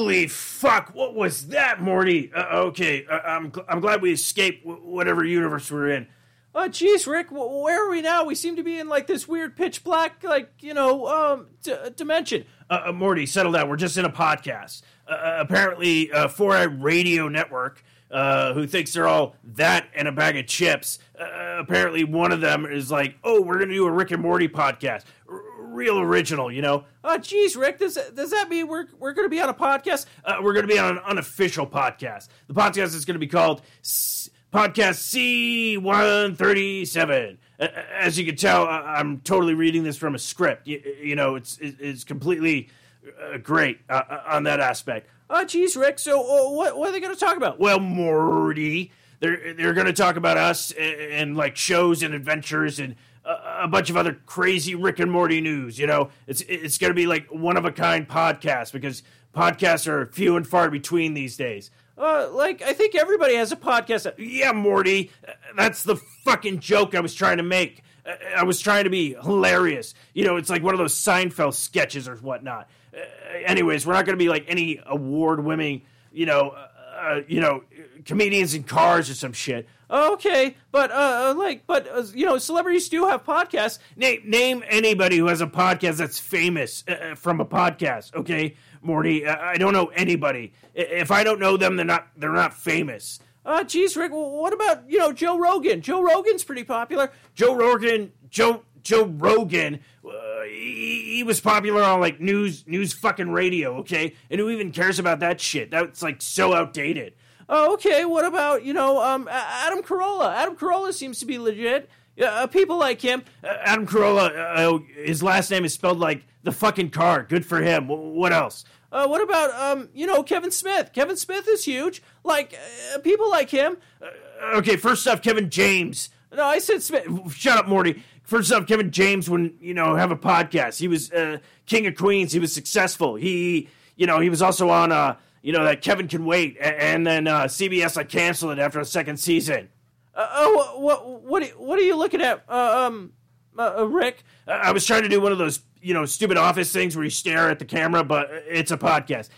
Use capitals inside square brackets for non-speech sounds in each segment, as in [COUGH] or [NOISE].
Holy fuck! What was that, Morty? Uh, okay, uh, I'm gl- I'm glad we escaped w- whatever universe we're in. Oh, geez, Rick, wh- where are we now? We seem to be in like this weird pitch black, like you know, um, d- dimension. Uh, uh, Morty, settle down. We're just in a podcast. Uh, uh, apparently, uh, Four Eye Radio Network, uh, who thinks they're all that and a bag of chips. Uh, apparently, one of them is like, "Oh, we're gonna do a Rick and Morty podcast." R- real original, you know. Oh, geez, Rick, does does that mean we're we're going to be on a podcast? Uh, we're going to be on an unofficial podcast. The podcast is going to be called S- Podcast C137. Uh, as you can tell, I- I'm totally reading this from a script. You, you know, it's it's completely uh, great uh, on that aspect. Oh, geez, Rick. So, what what are they going to talk about? Well, Morty, they're they're going to talk about us and, and like shows and adventures and a, bunch of other crazy Rick and Morty news. You know, it's it's going to be like one of a kind podcast because podcasts are few and far between these days. Uh, like I think everybody has a podcast. Yeah, Morty, uh, that's the fucking joke I was trying to make. Uh, I was trying to be hilarious. You know, it's like one of those Seinfeld sketches or whatnot. Uh, anyways, we're not going to be like any award-winning, you know, uh, you know, comedians in cars or some shit. Okay, but uh, like, but uh, you know, celebrities do have podcasts. Name name anybody who has a podcast that's famous uh, from a podcast. Okay, Morty, uh, I don't know anybody. If I don't know them, they're not they're not famous. Uh, geez, Rick, what about you know Joe Rogan? Joe Rogan's pretty popular. Joe Rogan, Joe Joe Rogan, uh, he, he was popular on like news news fucking radio. Okay, and who even cares about that shit? That's like so outdated. Oh, okay. What about you know um Adam Carolla? Adam Carolla seems to be legit. Uh, people like him. Uh, Adam Carolla, uh, his last name is spelled like the fucking car. Good for him. W- what else? Uh, what about um you know Kevin Smith? Kevin Smith is huge. Like uh, people like him. Uh, okay, first off, Kevin James. No, I said Smith. Shut up, Morty. First off, Kevin James, when you know have a podcast, he was uh, King of Queens. He was successful. He, you know, he was also on, uh, you know, that Kevin Can Wait, A- and then uh, CBS like canceled it after the second season. Uh, oh, what what what are you looking at? Uh, um, uh, uh, Rick. I was trying to do one of those, you know, stupid office things where you stare at the camera, but it's a podcast.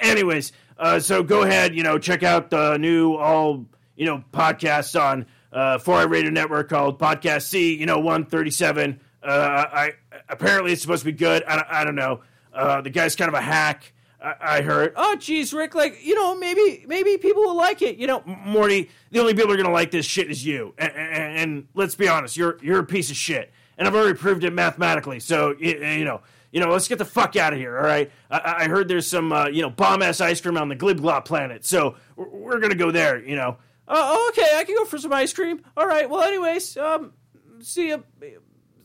Anyways, uh, so go ahead, you know, check out the new all, you know, podcast on uh, 4 Radio Network called Podcast C, you know, 137. Uh, I apparently it's supposed to be good. I, don't- I don't know. Uh, the guy's kind of a hack. I, heard. Oh, geez, Rick. Like you know, maybe maybe people will like it. You know, Morty, the only people are gonna like this shit is you. And, and, and let's be honest, you're you're a piece of shit, and I've already proved it mathematically. So you, you know, you know, let's get the fuck out of here. All right. I, I heard there's some uh, you know bomb ass ice cream on the Glibglop planet, so we're, we're gonna go there. You know. Oh, okay. I can go for some ice cream. All right. Well, anyways, um, see you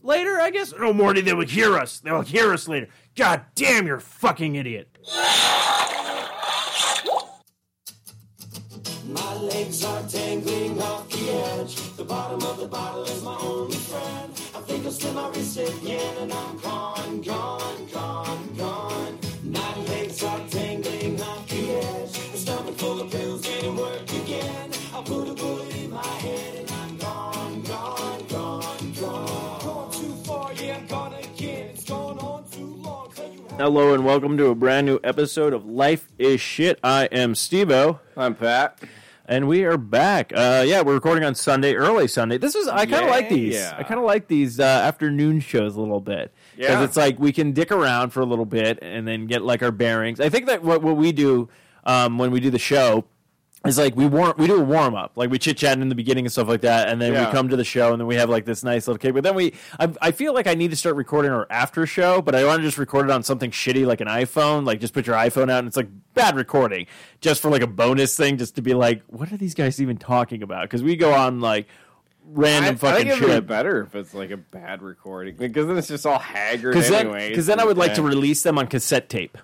later. I guess. No, Morty, they will hear us. They will hear us later. God damn, you're a fucking idiot. My legs are tangling off the edge. The bottom of the bottle is my only friend. I think I'll slip my wrist again, and I'm gone, gone, gone, gone. My legs are Hello and welcome to a brand new episode of Life is Shit. I am Stevo, I'm Pat. and we are back. Uh, yeah, we're recording on Sunday, early Sunday. This is I kind of like these. Yeah. I kind of like these uh, afternoon shows a little bit because Yeah. it's like we can dick around for a little bit and then get like our bearings. I think that what what we do um, when we do the show. Is like we warm we do a warm up like we chit chat in the beginning and stuff like that and then we come to the show and then we have like this nice little cake but then we I, I feel like I need to start recording our after show but I want to just record it on something shitty like an iPhone. Like just put your iPhone out and it's like bad recording just for like a bonus thing just to be like what are these guys even talking about? Because we go on like random I fucking think it'd be shit better if it's like a bad recording because then it's just all haggard. Anyway. Because then, then I would like to release them on cassette tape.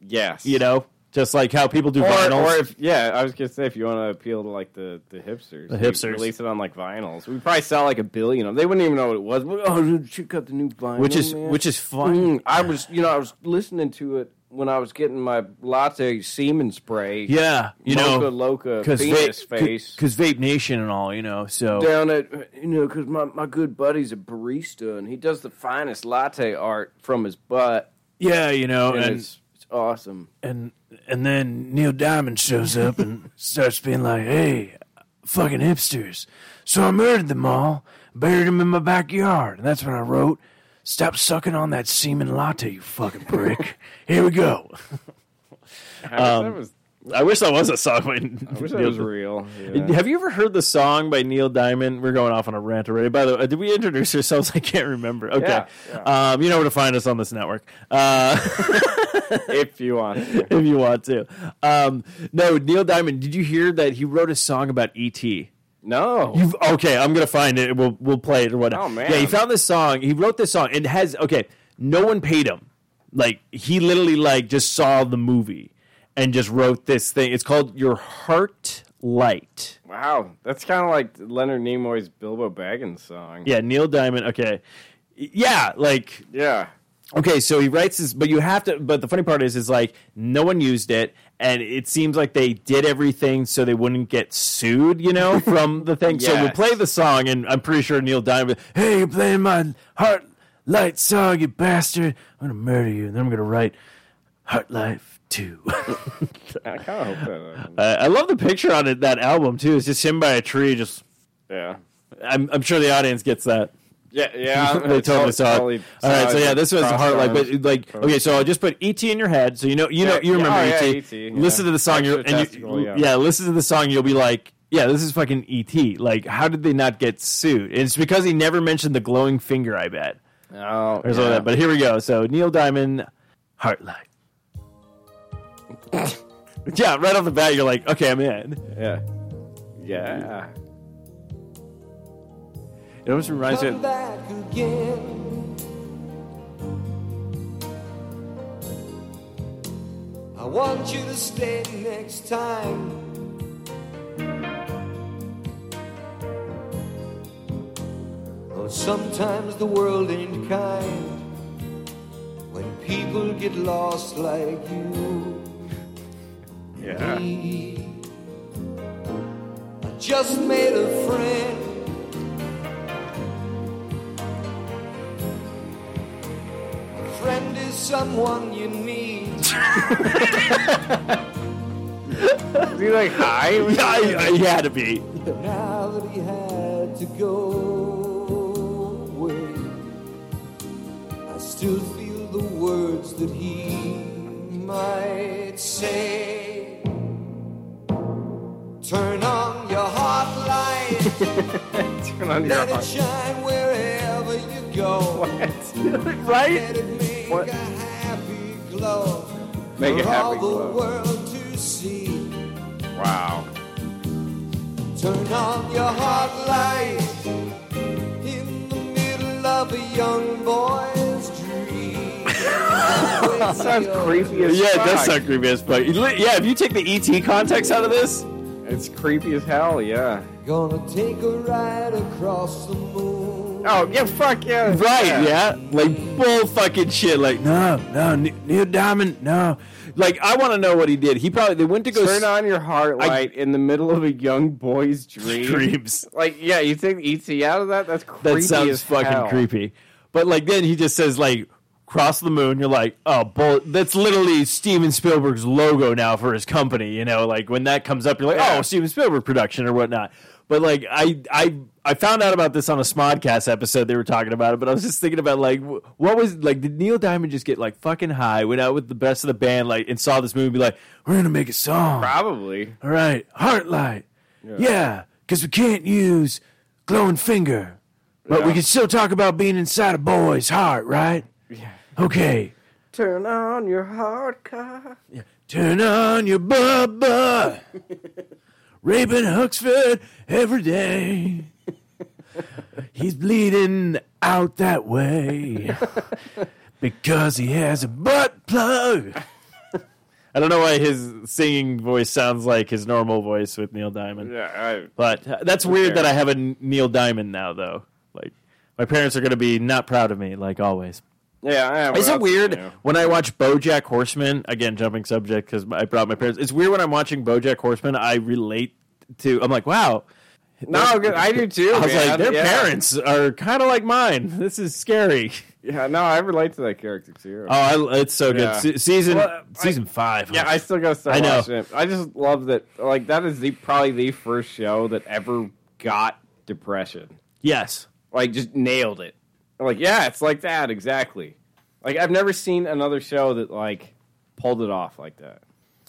Yes, you know just like how people do Or, vinyls or if yeah, I was gonna say if you want to appeal to like the the hipsters, The hipsters. release it on like vinyls. We probably sell like a billion of them. They wouldn't even know what it was. Oh, check out the new vinyl, which is man. which is fun Mm, I was, you know, I was listening to it when I was getting my latte semen spray. yeah you know Loca because vape, face. because vape nation and all you know so down at you know because my, my good buddy's a barista and he does the finest latte art from his butt yeah you know and, and awesome. and and then Neil Diamond shows up and starts being like, "Hey, fucking hipsters!" So I murdered them all, buried them in my backyard, and that's when I wrote, "Stop sucking on that semen latte, you fucking prick." [LAUGHS] Here we go. I wish that um, was, I wish that was a song by I wish that was real. yeah. Have you ever heard the song by Neil Diamond? We're going off on a rant already. By the way, did we introduce ourselves? [LAUGHS] I can't remember. Okay, Yeah, Um, you know where to find us on this network. Uh, [LAUGHS] if you want. to. [LAUGHS] if you want to. Um, no, Neil Diamond. Did you hear that he wrote a song about ET? No. You've, okay, I'm gonna find it. We'll we'll play it or whatever. Oh, man. Yeah, he found this song. He wrote this song. It has okay. No one paid him. Like he literally like just saw the movie and just wrote this thing. It's called Your Heart Light. wow. That's kind of like Leonard Nimoy's Bilbo Baggins song. Yeah, Neil Diamond. Okay, yeah, like Yeah. Okay, so he writes this, but you have to. But the funny part is, is like no one used it, and it seems like they did everything so they wouldn't get sued, you know, [LAUGHS] from the thing. So we'll play the song, and I'm pretty sure Neil Diamond. Hey, you're playing my heart light song, you bastard! I'm gonna murder you, and then I'm gonna write Heart Life Two. [LAUGHS] I kind of hope that. happens. I I love the picture on it. That album too. It's just him by a tree. Just Yeah. I'm, I'm sure the audience gets that. Yeah, [LAUGHS] yeah. they it's totally saw it. totally All right, so yeah, this was crossed heart like, but like, okay, so I'll just put ET in your head, so you know, you know, Yeah, you yeah, remember oh, yeah, ET. ET, yeah. Listen to the song, you're, and you, yeah. yeah. listen to the song, you'll be like, yeah, this is fucking ET. Like, how did they not get sued? It's because he never mentioned the glowing finger. I bet. Oh, Or something like yeah. that. But here we go. So Neil Diamond, Heartlight. [LAUGHS] yeah, right off the bat, you're like, okay, I'm in. yeah. Yeah. It almost reminds me. Of, back again. I want you to stay next time. Oh, sometimes the world ain't kind when people get lost like you. Yeah. I just made a friend. A friend is someone you need. [LAUGHS] Is he like high? [LAUGHS] yeah, I, I, he had to be. Now that he had to go away, I still feel the words that he might say. Turn on your let it heart. shine wherever you go. [LAUGHS] right? Let it make What? a happy glow Make for a all happy the glow. world to see. Wow. Turn on your heart light in the middle of a young boy's dream. [LAUGHS] That sounds creepy as Yeah, it does fuck. sound creepy as fuck. Yeah, if you take the ET context out of this, It's creepy as hell, yeah. Gonna take a ride across the moon. Oh, yeah, fuck yeah. Right, yeah. Like bull fucking shit. Like, no, no, Ne- Neil Diamond, no. Like, I want to know what he did. He probably they went to go Turn s- on your heart I- in the middle of a young boy's dream. dreams. Like, yeah, you take ET out of that? That's creepy That sounds as fucking hell. creepy. But like then he just says like cross the moon. You're like, oh, bull. That's literally Steven Spielberg's logo now for his company. You know, like when that comes up, you're like, oh, Yeah. oh, Steven Spielberg production or whatnot. But like I I I found out about this on a Smodcast episode. They were talking about it, but I was just thinking about like what was like did Neil Diamond just get like fucking high, went out with the best of the band, like and saw this movie, and be like, we're gonna make a song. Probably. All right, Heartlight. Yeah, because we can't use glowing finger, but we can still talk about being inside a boy's heart, right? Yeah. Okay. Turn on your heart car. Turn on your bubba. [LAUGHS] Raping Huxford every day. He's bleeding out that way [LAUGHS] because he has a butt plug. I don't know why his singing voice sounds like his normal voice with Neil Diamond. Yeah, I, But uh, that's weird fair. that I have a N- Neil Diamond now, though. Like, my parents are going to be not proud of me, like always. Yeah. I, Is it weird you when I watch BoJack Horseman? Again, jumping subject because I brought my parents. It's weird when I'm watching BoJack Horseman. I relate to. I'm like, wow, No, I do too. I was man. like, their Yeah. parents are kind of like mine. [LAUGHS] This is scary. Yeah, no, I relate to that character too. Oh, I, it's so good. Yeah. Se- season Well, I- season five. Yeah, I still gotta start I know. watching it. I just love that. Like that is the probably the first show that ever got depression. yes. Like just nailed it. Like yeah, it's like that exactly. Like I've never seen another show that like pulled it off like that.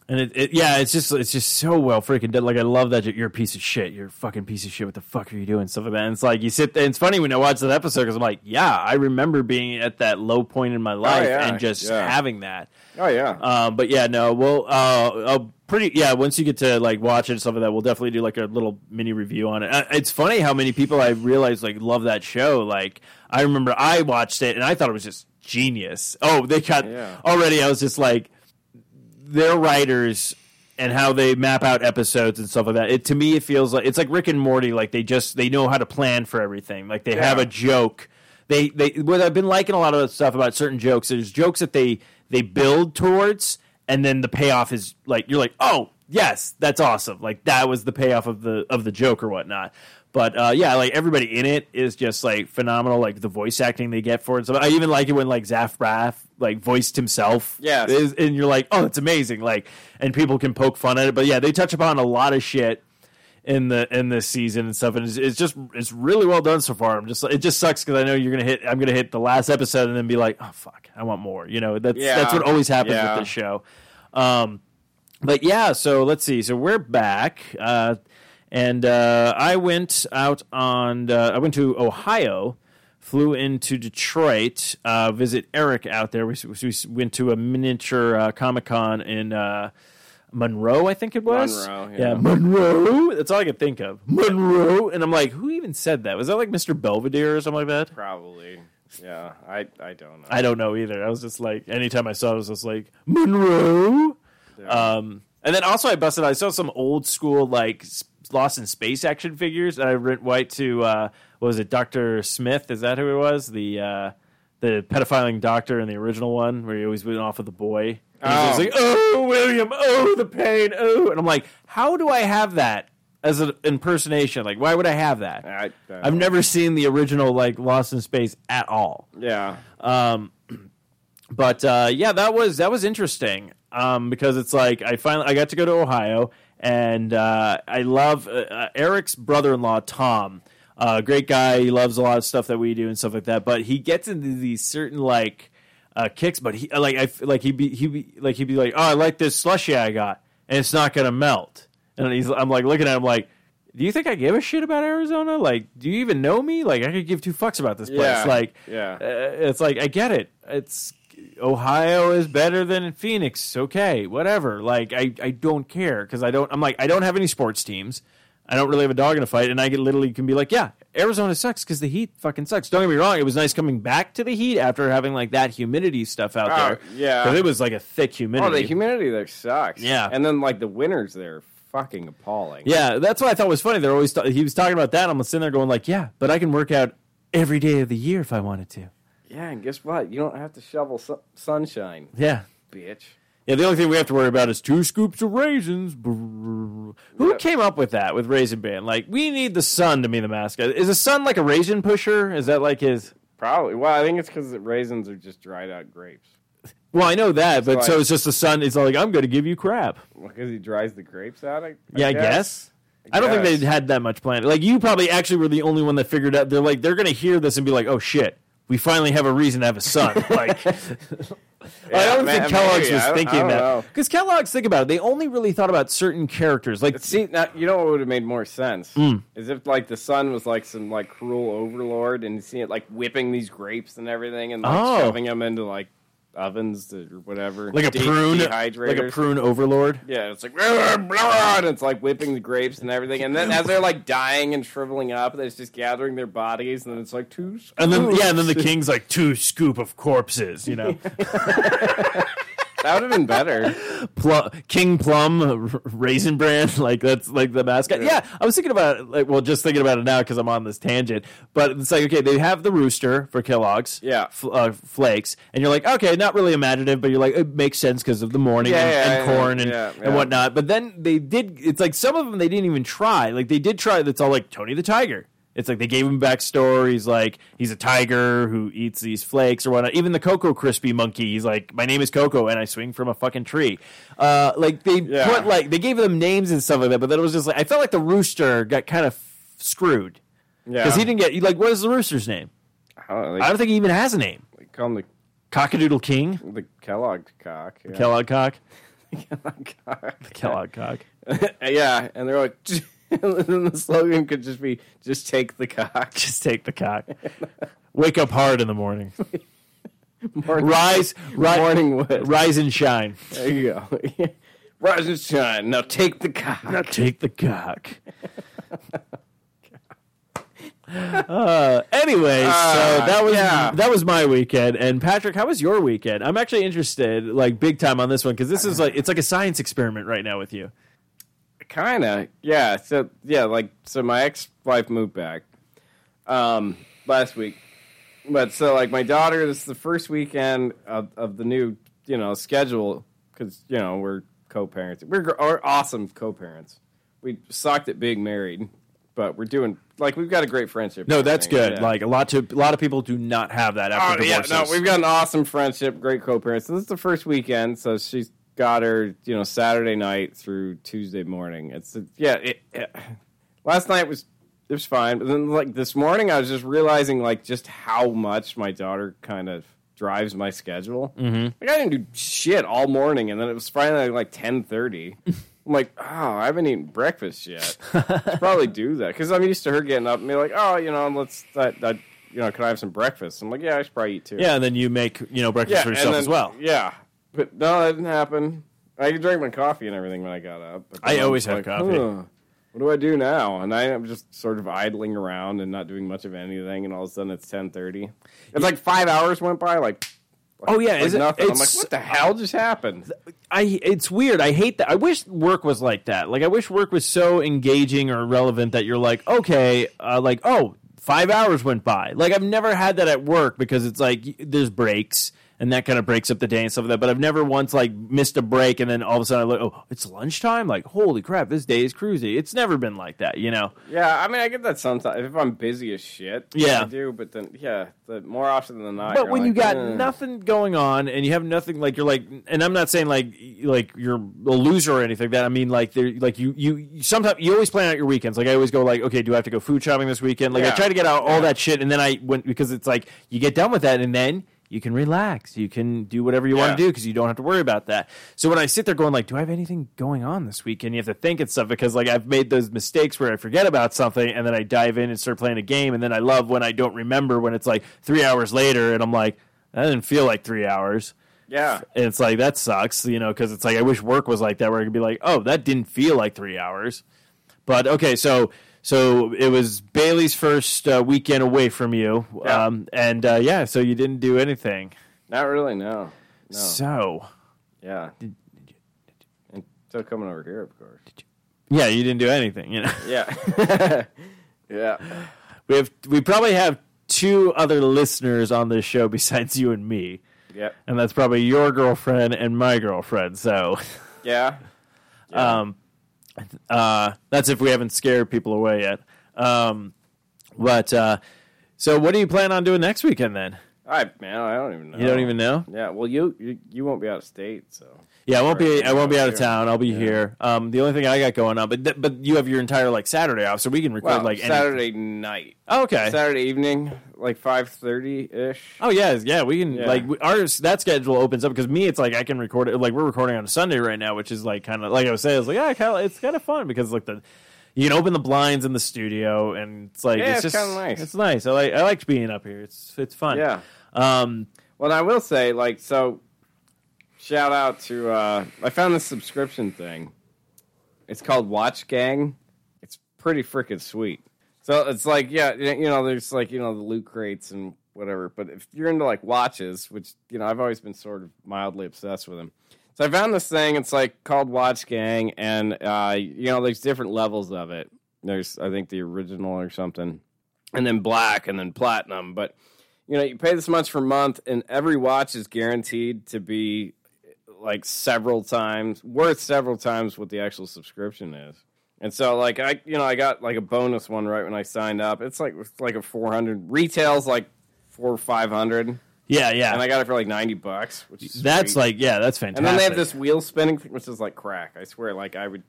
And it, it, yeah, it's just it's just so well freaking done. Like I love that you're a piece of shit. You're a fucking piece of shit. What the fuck are you doing? Stuff like that. And it's like you sit there. And it's funny when I watch that episode because I'm like, yeah, I remember being at that low point in my life yeah, and just yeah. having that. Oh yeah. Um, but yeah, no, we'll uh, uh, pretty yeah. Once you get to like watch it and stuff like that, we'll definitely do like a little mini review on it. Uh, it's funny how many people I realize like love that show. Like I remember I watched it and I thought it was just genius. Oh, they got Yeah. already. I was just like their writers and how they map out episodes and stuff like that. It to me it feels like it's like Rick and Morty. Like they just they know how to plan for everything. Like they have a joke. They they what I've been liking a lot of the stuff about certain jokes. There's jokes that they they build towards, and then the payoff is like you're like, oh yes, that's awesome. Like that was the payoff of the of the joke or whatnot. But uh, yeah, like everybody in it is just like phenomenal. Like the voice acting they get for it. So I even like it when like Zach Braff like voiced himself. Yeah, and you're like, oh, it's amazing. Like, and people can poke fun at it. But yeah, they touch upon a lot of shit in the in this season and stuff, and it's, it's just it's really well done so far. I'm just it just sucks because I know you're gonna hit. I'm gonna hit the last episode and then be like, oh fuck, I want more. You know, that's Yeah. that's what always happens Yeah. with this show. Um, but yeah, so let's see. So we're back, uh, and uh, I went out on. Uh, I went to Ohio, flew into Detroit, uh, visit Eric out there. We, we went to a miniature uh, Comic Con in uh, Monroe, I think it was. Monroe, yeah. yeah. Monroe. That's all I could think of. Monroe, and I'm like, who even said that? Was that like Mr. Belvedere or something like that? Probably. Yeah. I I don't know. I don't know either. I was just like, anytime I saw it, I was just like, Monroe. Um, and then also I busted. I saw some old school like Lost in Space action figures. And I went white to uh, what was it, Doctor Smith? Is that who it was? The uh, the pedophiling doctor in the original one, where he always went off with the boy. And he was Oh. like, "Oh, William, oh, the pain, oh," and I'm like, "How do I have that as an impersonation? Like, why would I have that?" I, I've never seen the original like Lost in Space at all. Yeah. Um, [CLEARS THROAT] but uh, yeah, that was that was interesting um, because it's like I finally I got to go to Ohio, and uh, I love uh, uh, Eric's brother-in-law Tom. Uh, great guy. He loves a lot of stuff that we do and stuff like that. But he gets into these certain like uh, kicks. But he like I like he'd be he be like he'd be like, oh, I like this slushy I got, and it's not gonna melt. And he's I'm like looking at him like. Do you think I give a shit about Arizona? Like, do you even know me? Like, I could give two fucks about this place. Yeah. Like, Yeah. uh, it's like I get it. It's Ohio is better than Phoenix. Okay, whatever. Like I, I don't care because I don't. I'm like I don't have any sports teams. I don't really have a dog in a fight, and I literally can be like, yeah, Arizona sucks because the heat fucking sucks. Don't get me wrong. It was nice coming back to the heat after having like that humidity stuff out Oh, there. yeah. 'Cause it was like a thick humidity. Oh, the humidity there sucks. Yeah. And then like the winters there are fucking appalling. Yeah, that's what I thought was funny. They're always he was talking about that. I'm sitting there going like, yeah, but I can work out every day of the year if I wanted to. Yeah, and guess what? You don't have to shovel su- sunshine, Yeah, bitch. Yeah, the only thing we have to worry about is two scoops of raisins. Brrr. Who Yeah. came up with that with Raisin Bran? Like, we need the sun to be the mascot. Is the sun like a raisin pusher? Is that like his? Probably. Well, I think it's because raisins are just dried out grapes. Well, I know that, but so it's just the sun. It's like I'm going to give you crap. Because he dries the grapes out. I, Yeah, I guess. I don't think guess. they had that much planned. Like you probably actually were the only one that figured out. They're like they're going to hear this and be like, "Oh shit, we finally have a reason to have a son." [LAUGHS] Like, I don't ma- think Kellogg's maybe. was I don't- I thinking don't that because Kellogg's think about it. They only really thought about certain characters. Like, See, now, you know what would have made more sense? Hmm. Is if like the son was like some like cruel overlord, and you see it like whipping these grapes and everything, and like Oh. shoving them into like ovens or whatever, like a De- prune, like a prune overlord. Yeah, it's like blah, blah, blah, and it's like whipping the grapes and everything, and then as they're like dying and shriveling up, it's just gathering their bodies, and then it's like two. And then yeah, and then the king's like two scoop of corpses, you know. [LAUGHS] [LAUGHS] That would have been better. King Plum r- Raisin Bran, [LAUGHS] like that's like the mascot. Yeah, I was thinking about it, like, well, just thinking about it now because I'm on this tangent. But it's like, okay, they have the rooster for Kellogg's, Yeah. f- uh, flakes, and you're like, okay, not really imaginative, but you're like, it makes sense because of the morning Yeah, and, yeah, and yeah, corn and, yeah, and whatnot. But then they did. It's like some of them they didn't even try. Like they did try. That's all like Tony the Tiger. It's like they gave him backstory. He's like he's a tiger who eats these flakes or whatnot. Even the Cocoa Crispy monkey. He's like, my name is Coco and I swing from a fucking tree. Uh, like they Yeah. put like they gave them names and stuff like that. But then it was just like I felt like the rooster got kind of screwed Yeah, because he didn't get like what is the rooster's name? I don't know, I don't think he even has a name. they call him the Cockadoodle King, the Kellogg cock. Yeah. Kellogg cock, [LAUGHS] Kellogg cock. Kellogg cock. [LAUGHS] yeah, and they're like, [LAUGHS] [LAUGHS] and the slogan could just be, "Just take the cock." [LAUGHS] Just take the cock. Wake up hard in the morning. [LAUGHS] Morning, Rise, rise, morning wood. rise and shine. There you go. Rise and shine. Now take the cock. Now take the cock. uh, anyway, so Uh, that was yeah. that was my weekend. And Patrick, how was your weekend? I'm actually interested, like big time, on this one because this is like it's like a science experiment right now with you. Kind of, yeah. So yeah, like so, my ex-wife moved back um, last week, but so like my daughter, this is the first weekend of, of the new you know schedule because you know we're co-parents. We're, we're awesome co-parents. We sucked at being married, but we're doing like we've got a great friendship. No, that's good. yeah. Like a lot to a lot of people do not have that after Oh, yeah, no, we've got an awesome friendship, great co-parents. So this is the first weekend, so she's got her, you know, Saturday night through Tuesday morning. It's yeah. It, it- last night was it was fine, but then like this morning, I was just realizing like just how much my daughter kind of drives my schedule. Mm-hmm. Like I didn't do shit all morning, and then it was finally like ten thirty. I'm like, oh, I haven't eaten breakfast yet. Should [LAUGHS] probably do that because I'm used to her getting up and be like, oh, you know, let's that, that you know, can I have some breakfast? I'm like, yeah, I should probably eat too. yeah, and then you make you know breakfast for yourself then- as well. Yeah, but no, that didn't happen. I drank my coffee and everything when I got up. I always have like, coffee. "Huh, what do I do now? And I am just sort of idling around and not doing much of anything. And all of a sudden, it's ten thirty. It's like five hours went by. Like, Oh yeah, like is it- nothing. I'm like, what the hell just happened? I it's weird. I hate that. I wish work was like that. Like I wish work was so engaging or relevant that you're like, okay, uh, like oh, five hours went by. Like I've never had that at work because it's like there's breaks and that kind of breaks up the day and stuff like that. But I've never once like missed a break and then all of a sudden I look, oh, it's lunchtime. Like holy crap, this day is cruisy. It's never been like that, you know. Yeah, I mean, I get that sometimes if I'm busy as shit. Yeah. I do. But then, yeah, the more often than not. But when you got "Eh." nothing going on and you have nothing like you're like, and I'm not saying like like you're a loser or anything like that. I mean like there like you you sometimes you always plan out your weekends. Like I always go like, okay, do I have to go food shopping this weekend? Like I try to get out all Yeah. that shit, and then I went because it's like you get done with that, and then you can relax. You can do whatever you want to do because you don't have to worry about that. So when I sit there going like, do I have anything going on this weekend? You have to think and stuff because like I've made those mistakes where I forget about something and then I dive in and start playing a game, and then I love when I don't remember when it's like three hours later, and I'm like, that didn't feel like three hours. Yeah. And it's like that sucks, you know, because it's like I wish work was like that, where I could be like, oh, that didn't feel like three hours. But okay, so so it was Bailey's first uh, weekend away from you, Yeah. um, and uh, yeah, so you didn't do anything. Not really. No. No. So Yeah. Until coming over here, of course. yeah, you didn't do anything. You know, [LAUGHS] Yeah. [LAUGHS] yeah. we have we probably have two other listeners on this show besides you and me, Yep. and that's probably your girlfriend and my girlfriend. So. Yeah. Yeah. [LAUGHS] Um, uh, that's if we haven't scared people away yet. Um, but uh, so, what do you plan on doing next weekend then? I man, I don't even know. You don't even know? Yeah. Well, you you, you won't be out of state, so. Yeah, I won't be. I won't be out of town. I'll be Yeah. here. Um, the only thing I got going on, but th- but you have your entire like Saturday off, so we can record Well, like any- Saturday night, Oh, okay. Saturday evening, like five thirty ish. Oh yeah, yeah. We can Yeah. like we, ours. That schedule opens up because me, it's like I can record it. Like we're recording on a Sunday right now, which is like kind of like I was saying. It's like yeah, kind of it's kind of fun because like the you can open the blinds in the studio and it's like Yeah, it's it's kinda nice. It's nice. I like I liked being up here. It's it's fun. Yeah. Um. Well, I will say, like, so. Shout out to uh, I found this subscription thing. It's called Watch Gang. It's pretty freaking sweet. So it's like, yeah, you know, there's like, you know, the loot crates and whatever. But if you're into like watches, which you know I've always been sort of mildly obsessed with them. So I found this thing. It's like called Watch Gang, and uh, you know there's different levels of it. There's I think the original or something, and then black, and then platinum. But you know you pay this much per month, and every watch is guaranteed to be like several times worth several times what the actual subscription is. And so like I you know I got like a bonus one right when I signed up. It's like it's like a 400 retails like 4 or 500 Yeah, yeah. and I got it for like 90 bucks, which is That's sweet. like yeah, that's fantastic. And then they have this wheel spinning thing which is like crack. I swear like I would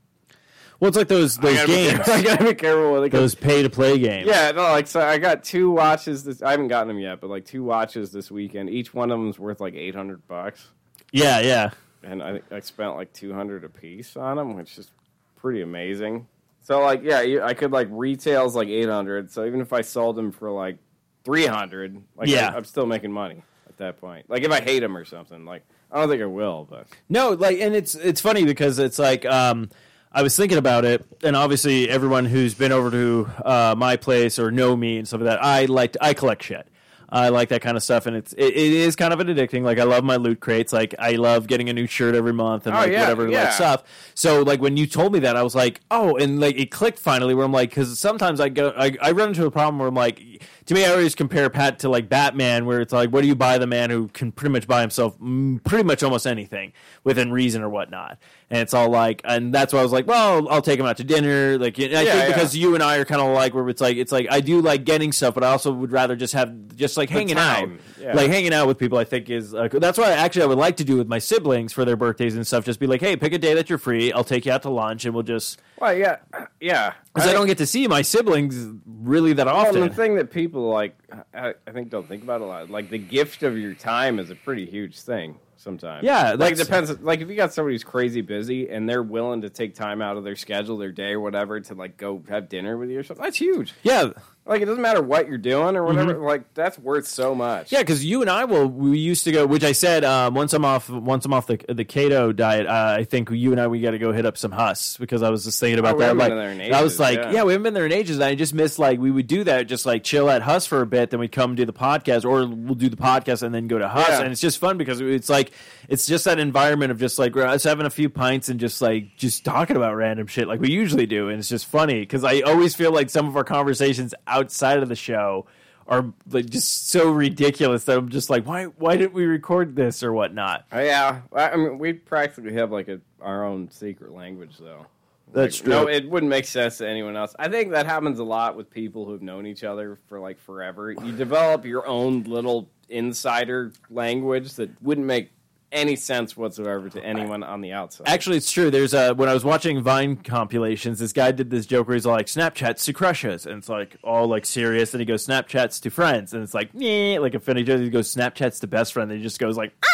Well, it's like those those gotta be games, [LAUGHS] I got to be careful with it. those pay to play games. Yeah, no, like so I got two watches this I haven't gotten them yet, but like two watches this weekend. Each one of them's worth like 800 bucks. yeah, yeah. And I I spent like two hundred a piece on them, which is pretty amazing. So like, yeah, you- I could like retails like eight hundred. So even if I sold them for like three hundred, like Yeah. I, am still making money at that point. Like if I hate them or something, like I don't think I will, but No, like, and it's it's funny because it's like um, I was thinking about it, and obviously everyone who's been over to uh, my place or know me and stuff like that, I like I collect shit. I like that kind of stuff, and it's it, it is kind of an addicting. Like I love my loot crates. Like I love getting a new shirt every month and Oh, like yeah, whatever yeah. like stuff. So like when you told me that, I was like, oh, and like it clicked finally. Where I'm like, because sometimes I go, I, I run into a problem where I'm like, to me, I always compare Pat to like Batman, where it's like, what do you buy the man who can pretty much buy himself mm, pretty much almost anything within reason or whatnot, and it's all like, and that's why I was like, well, I'll take him out to dinner, like, and I Yeah, think yeah. because you and I are kind of like where it's like, it's like I do like getting stuff, but I also would rather just have just like hanging out, yeah. like hanging out with people. I think is uh, that's why actually I would like to do with my siblings for their birthdays and stuff. Just be like, hey, pick a day that you're free. I'll take you out to lunch, and we'll just well, yeah, [CLEARS THROAT] yeah. because I, don't get to see my siblings really that often. the thing that people like, I, I think don't think about a lot. Like the gift of your time is a pretty huge thing sometimes. Yeah, like it depends. Like if you got somebody who's crazy busy and they're willing to take time out of their schedule, their day or whatever, to like go have dinner with you or something, that's huge. yeah, Like it doesn't matter what you're doing or whatever. Like that's worth so much. Mm-hmm. Yeah, because you and I will. We used to go, which I said um, once I'm off. Once I'm off the the keto diet, uh, I think you and I we got to go hit up some Huss because I was just thinking about Oh, that. Like, in I was like, yeah. yeah. we haven't been there in ages. And I just missed like we would do that, just like chill at Huss for a bit, then we'd come do the podcast, or we'll do the podcast and then go to Huss, Yeah. and it's just fun because it's like it's just that environment of just like us having a few pints and just like just talking about random shit like we usually do, and it's just funny because I always feel like some of our conversations outside of the show are like just so ridiculous that I'm just like, why why didn't we record this or whatnot? Oh, yeah. I mean, we practically have like a, our own secret language, though. That's Like, true. No, it wouldn't make sense to anyone else. I think that happens a lot with people who've known each other for like forever. You develop your own little insider language that wouldn't make any sense whatsoever to anyone on the outside. Actually, it's true. There's a when I was watching Vine compilations, this guy did this joke where he's like Snapchats to crushes, and it's like all like serious, and he goes Snapchats to friends, and it's like yeah, like a funny joke. He goes Snapchats to best friend, and he just goes like. "Ah, ah,"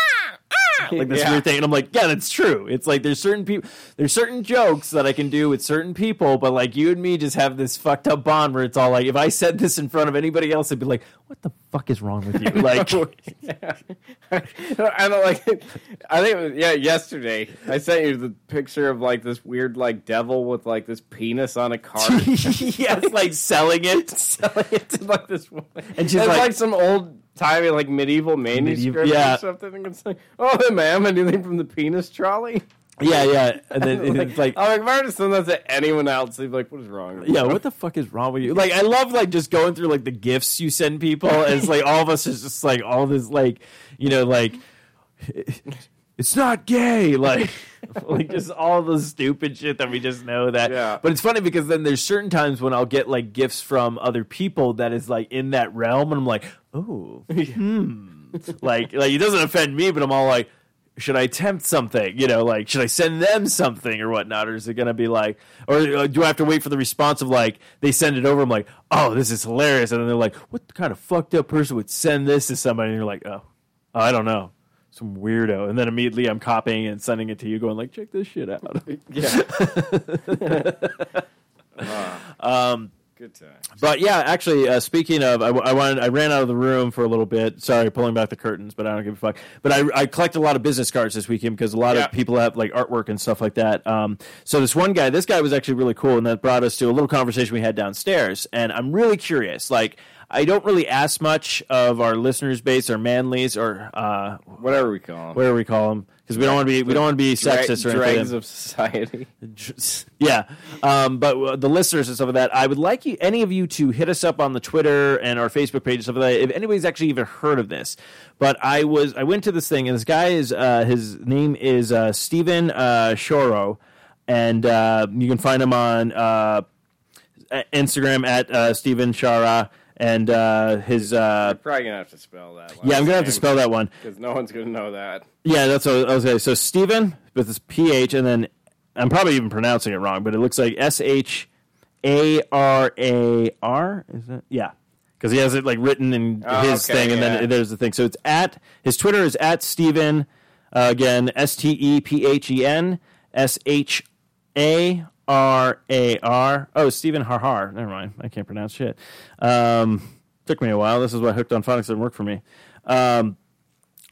Like this Yeah. weird thing, and I'm like, yeah, that's true. It's like there's certain people, there's certain jokes that I can do with certain people, but like you and me just have this fucked up bond where it's all like, if I said this in front of anybody else, it'd be like, what the fuck is wrong with you? [LAUGHS] Like, yeah. [LAUGHS] I don't like. I think it was, yeah. Yesterday, I sent you the picture of like this weird like devil with like this penis on a cart. [LAUGHS] yes, like selling it. selling it to like this woman. And she's it's like- like, some old timey like medieval manuscript yeah. or something. And it's like, oh, ma'am, anything from the penis trolley? Yeah, yeah, and then [LAUGHS] like, it's like, I'm like, if I were to send that to anyone else, they'd be like, what is wrong? With yeah, you? what the fuck is wrong with you? Like, I love like just going through like the gifts you send people. And it's like all of us is just like all this like, you know, like it's not gay, [LAUGHS] like. like just all the stupid shit that we just know that Yeah. but it's funny because then there's certain times when i'll get like gifts from other people that is like in that realm and i'm like oh [LAUGHS] hmm like like it doesn't offend me but i'm all like should I attempt something? You know, like should I send them something or whatnot, or is it going to be like, or uh, do I have to wait for the response of like they send it over? I'm like, oh, this is hilarious, and then they're like, what kind of fucked up person would send this to somebody? And you're like, oh, oh I don't know, some weirdo, and then immediately I'm copying and sending it to you, going like, check this shit out. [LAUGHS] yeah. [LAUGHS] [LAUGHS] um, Good time. But yeah, actually, uh, speaking of, I, I wanted, I ran out of the room for a little bit. Sorry, pulling back the curtains, but I don't give a fuck. But I, I collected a lot of business cards this weekend because a lot Yeah. of people have like artwork and stuff like that. Um, so this one guy, this guy was actually really cool, and that brought us to a little conversation we had downstairs. And I'm really curious, like. I don't really ask much of our listeners base or manlies or uh, Whatever we call them. whatever we call them because we don't want to be we don't want to be sexist or anything. dregs of society. [LAUGHS] yeah, um, but uh, the listeners and stuff like that, I would like you, any of you, to hit us up on the Twitter and our Facebook page and stuff like that. If anybody's actually even heard of this, but I was I went to this thing and this guy is uh, his name is uh, Stephen uh, Shoro, and uh, you can find him on uh, Instagram at uh, Stephen Shara, and uh, his uh, Probably gonna have to spell that. yeah, I'm gonna have to spell that one. because no one's gonna know that. Yeah, that's what I was saying. So Stephen with this PH, and then I'm probably even pronouncing it wrong, but it looks like S H A R A R. Is that? Yeah, because he has it like written in Oh, his okay, thing, and yeah. then there's the thing. So it's at his Twitter is at Stephen uh, again S T E P H E N S H A R A R. Oh, Stephen Harhar. Never mind, I can't pronounce shit. Um, took me a while. This is why Hooked on Phonics didn't work for me. Um,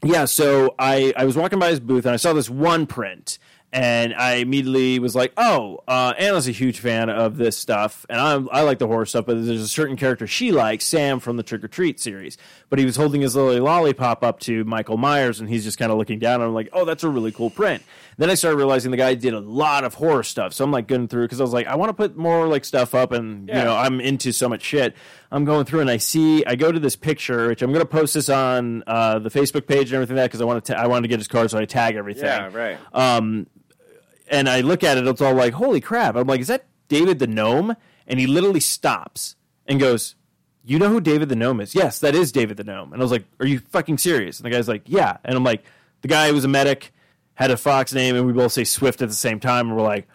yeah, so I, I was walking by his booth and I saw this one print, and I immediately was like, "Oh, uh, Anna's a huge fan of this stuff, and I I like the horror stuff, but there's a certain character she likes, Sam from the Trick or Treat series." But he was holding his little lollipop up to Michael Myers, and he's just kind of looking down. And I'm like, "Oh, that's a really cool print." Then I started realizing the guy did a lot of horror stuff, so I'm like going through because I was like, I want to put more like stuff up, and you know, I'm into so much shit. I'm going through and I see, I go to this picture, which I'm going to post this on uh, the Facebook page and everything like that because I want to, I wanted to get his card, so I tag everything. Yeah, right. And I look at it, it's all like, holy crap! I'm like, is that David the gnome? And he literally stops and goes, "You know who David the gnome is? Yes, that is David the gnome." And I was like, "Are you fucking serious?" And the guy's like, "Yeah." And I'm like, the guy was a medic, had a fox name, and we both say Swift at the same time, and we're like.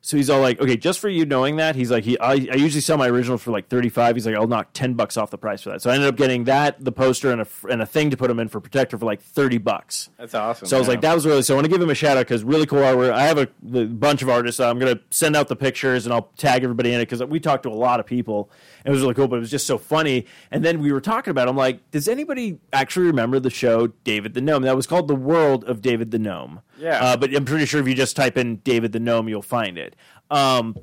So he's all like, okay, just for you knowing that, he's like, he, I, I usually sell my originals for like 35. He's like, I'll knock 10 bucks off the price for that. So I ended up getting that, the poster, and a, and a thing to put him in for protector for like 30 bucks. That's awesome. So I was yeah. like, that was really, so I want to give him a shout out because really cool artwork. I have a, the bunch of artists. So I'm going to send out the pictures and I'll tag everybody in it because we talked to a lot of people. It was really cool, but it was just so funny. And then we were talking about, it, I'm like, does anybody actually remember the show David the Gnome? That was called The World of David the Gnome. Yeah. Uh, but I'm pretty sure if you just type in David the Gnome, you'll find it. Um,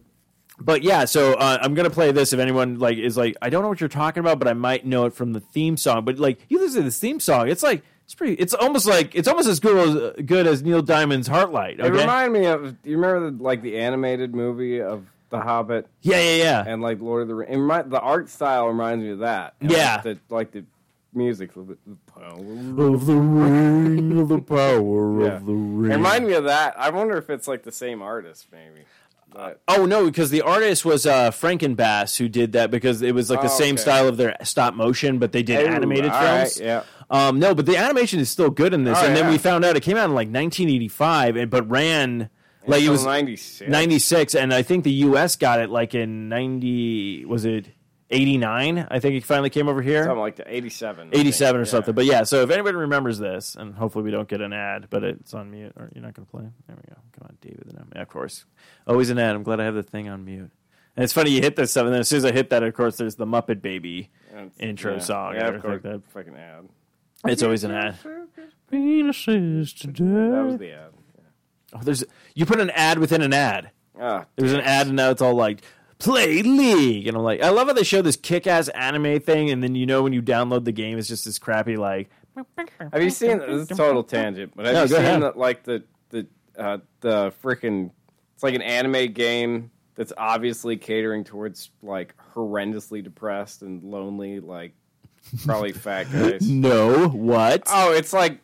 but yeah, so uh, I'm gonna play this. If anyone like is like, I don't know what you're talking about, but I might know it from the theme song. But like, you listen to this theme song, it's like it's pretty. It's almost like it's almost as good as good as Neil Diamond's Heartlight. It Okay? reminded me of. Do you remember the, like the animated movie of The Hobbit yeah, yeah, yeah. and like Lord of the Rings? It the art style reminds me of that. And, Yeah. Like the, like the music. The, the power. of the ring, of the [LAUGHS] power Yeah. of the It ring. reminded me of that. I wonder if it's like the same artist, maybe. But Oh no, because the artist was uh, Frankenbass who did that because it was like the Oh, same okay. style of their stop motion, but they did Ooh, animated all right, films. yeah. Um, no, but the animation is still good in this. Oh, and then we found out it came out in like 1985, and but ran like it was 96. 96, and I think the U.S. got it like in 90. Was it 89? I think he finally came over here. Something like that. 87. 87 or yeah. something. But yeah, so if anybody remembers this, and hopefully we don't get an ad, but it's on mute, or you're not going to play. There we go. Come on, David. The Yeah, of course. Always an ad. I'm glad I have the thing on mute. And it's funny you hit this stuff, and then as soon as I hit that, of course, there's the Muppet Baby And- intro yeah. song. Yeah, and of course. like Fucking ad. It's always an ad. Penises today. That was the ad. Oh, there's you put an ad within an ad. Ah, There was an ad, and now it's all like play league, and I'm like, I love how they show this kick-ass anime thing, and then you know when you download the game, it's just this crappy like. Have you seen this is a total tangent? But have No, you seen ahead. the, like the the uh, the freaking? It's like an anime game that's obviously catering towards like horrendously depressed and lonely, like probably [LAUGHS] fat guys. No, what? Oh, it's like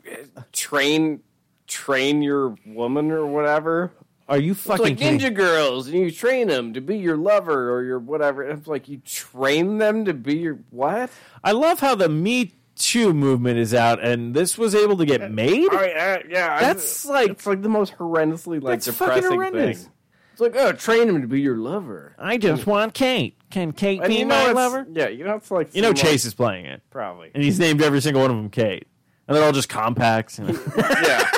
train train your woman or whatever. Are you It's fucking like kidding? ninja girls, and you train them to be your lover or your whatever. And it's like you train them to be your what? I love how the Me Too movement is out, and this was able to get made. All right, uh, yeah, I- That's like it's like the most horrendously like That's depressing horrendous. thing. It's like oh, train him to be your lover. I just want Kate. Can Kate And be you know my lover? Yeah, you know it's like You know some, Chase is playing it, probably. and he's named every single one of them Kate, and they're all just compacts. you know. [LAUGHS] yeah,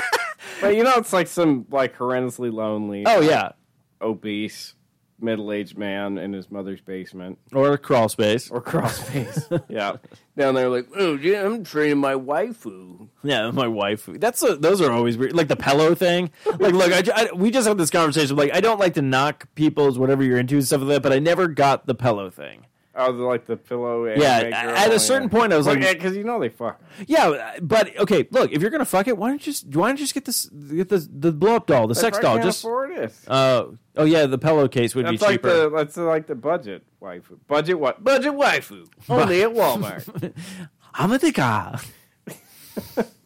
but you know it's like some like horrendously lonely, oh yeah, obese, middle-aged man in his mother's basement or crawl space. or crawl space. [LAUGHS] yeah, down there like oh yeah, I'm training my waifu. Yeah, my wife. That's a, those are always weird. Like the pillow thing. Like, look, I, I- we just had this conversation. Like, I don't like to knock people's whatever you're into and stuff like that, but I never got the pillow thing. Oh, the, like the pillow. Yeah, at a certain point, I was like, because you know they fuck. Yeah, but okay. Look, if you're gonna fuck it, why don't you just why don't you just get this get the the blow up doll, the sex doll? Just afford it. uh oh yeah, the pillowcase would That's be like cheaper. the that's like the budget waifu. Budget what? Budget waifu. Only at Walmart. [LAUGHS] I'm a car. [LAUGHS]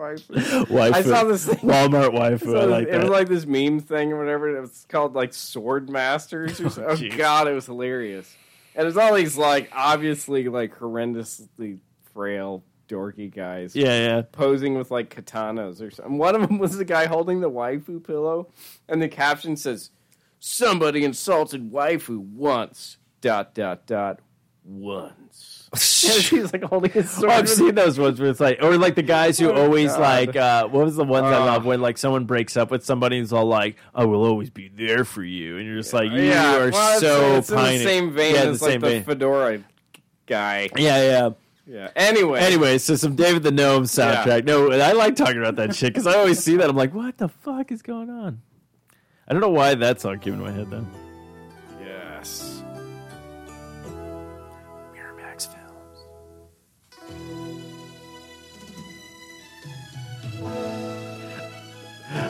Fucking waifu. Waifu. I saw this thing. Walmart [LAUGHS] waifu. So I like it that. was like this meme thing or whatever. It was called like Sword Masters or [LAUGHS] oh, something. Oh, jeez. god, it was hilarious. And it's all these like obviously like horrendously frail dorky guys yeah, yeah. posing with like katanas or something. One of them was the guy holding the waifu pillow, and the caption says, "Somebody insulted waifu once." Dot dot dot. Once. [LAUGHS] He's like holding his sword. Oh, I've seen those ones where it's like, or like the guys who Oh, always God. like, uh, what was the ones I Oh. love when like someone breaks up with somebody and is all like, "I will always be there for you," and you're just like, you yeah, are well, it's- so it's, in the same vein yeah, as the like the vein. fedora guy. yeah, yeah. Yeah. Anyway. Anyway, so some David the Gnome soundtrack. No, and I like talking about that shit because I always see that. I'm like, what the fuck is going on? I don't know why that song came in my head then.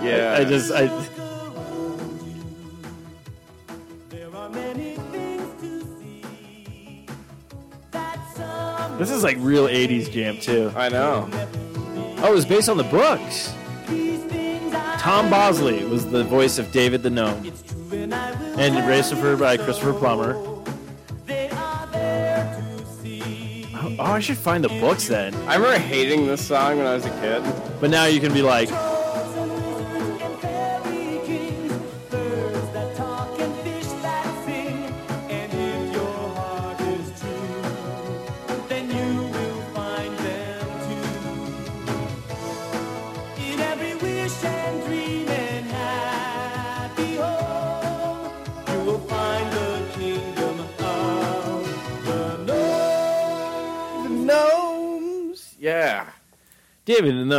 Yeah. I just, I, There are many things to see. That some this is like real '80s jam too. I know. Oh, it was based on the books. these things I Tom Bosley was the voice of David the Gnome, and I will and Racifer by Christopher Plummer. They are there to see. Oh, oh, I should find the books then. I remember hating this song when I was a kid. But now you can be like,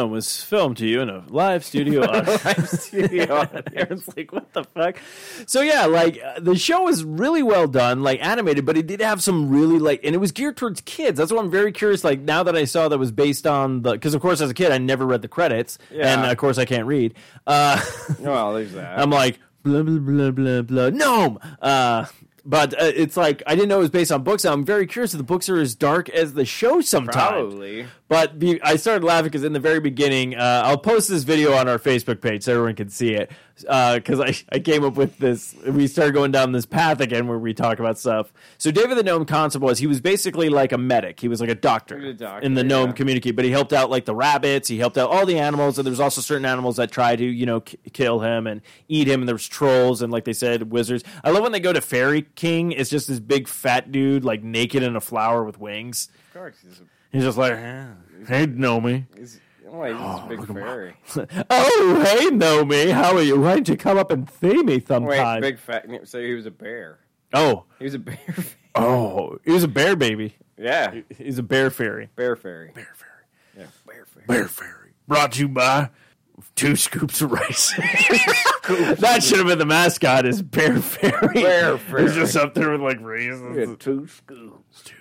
Gnome was filmed to you in a live studio. [LAUGHS] Live studio [LAUGHS] Aaron's like, what the fuck? So yeah, like uh, the show was really well done, like animated, but it did have some really like, and it was geared towards kids. That's why I'm very curious. Like now that I saw that was based on the, because of course as a kid I never read the credits, Yeah. and of course I can't read. Uh, [LAUGHS] Well, there's that. I'm like blah blah blah blah blah gnome. Uh, but uh, it's like I didn't know it was based on books. I'm very curious if the books are as dark as the show sometimes. Probably. But be, I started laughing because in the very beginning, uh, I'll post this video on our Facebook page so everyone can see it. Because I, I came up with this, we started going down this path again where we talk about stuff. So David the Gnome concept was he was basically like a medic. He was like a doctor, a doctor, in the gnome yeah. community. But he helped out like the rabbits. He helped out all the animals. And there was also certain animals that try to you know k- kill him and eat him. And there was trolls and like they said wizards. I love when they go to Fairy King. It's just this big fat dude like naked in a flower with wings. Of course. He's, just like, hey, Nomi. he's, oh, he's a big fairy. [LAUGHS] oh, hey, Nomi. How are you? Why don't you come up and see me Wait, big fat. So he was a bear. oh, He was a bear. [LAUGHS] oh, he was a bear baby. yeah. He's a bear fairy. Bear fairy. Bear fairy. Yeah. Bear fairy. Bear fairy. Brought to you by two scoops of rice. [LAUGHS] that should have been the mascot. Is Bear Fairy? Bear Fairy. He's just up there with like raisins. Had two scoops. Two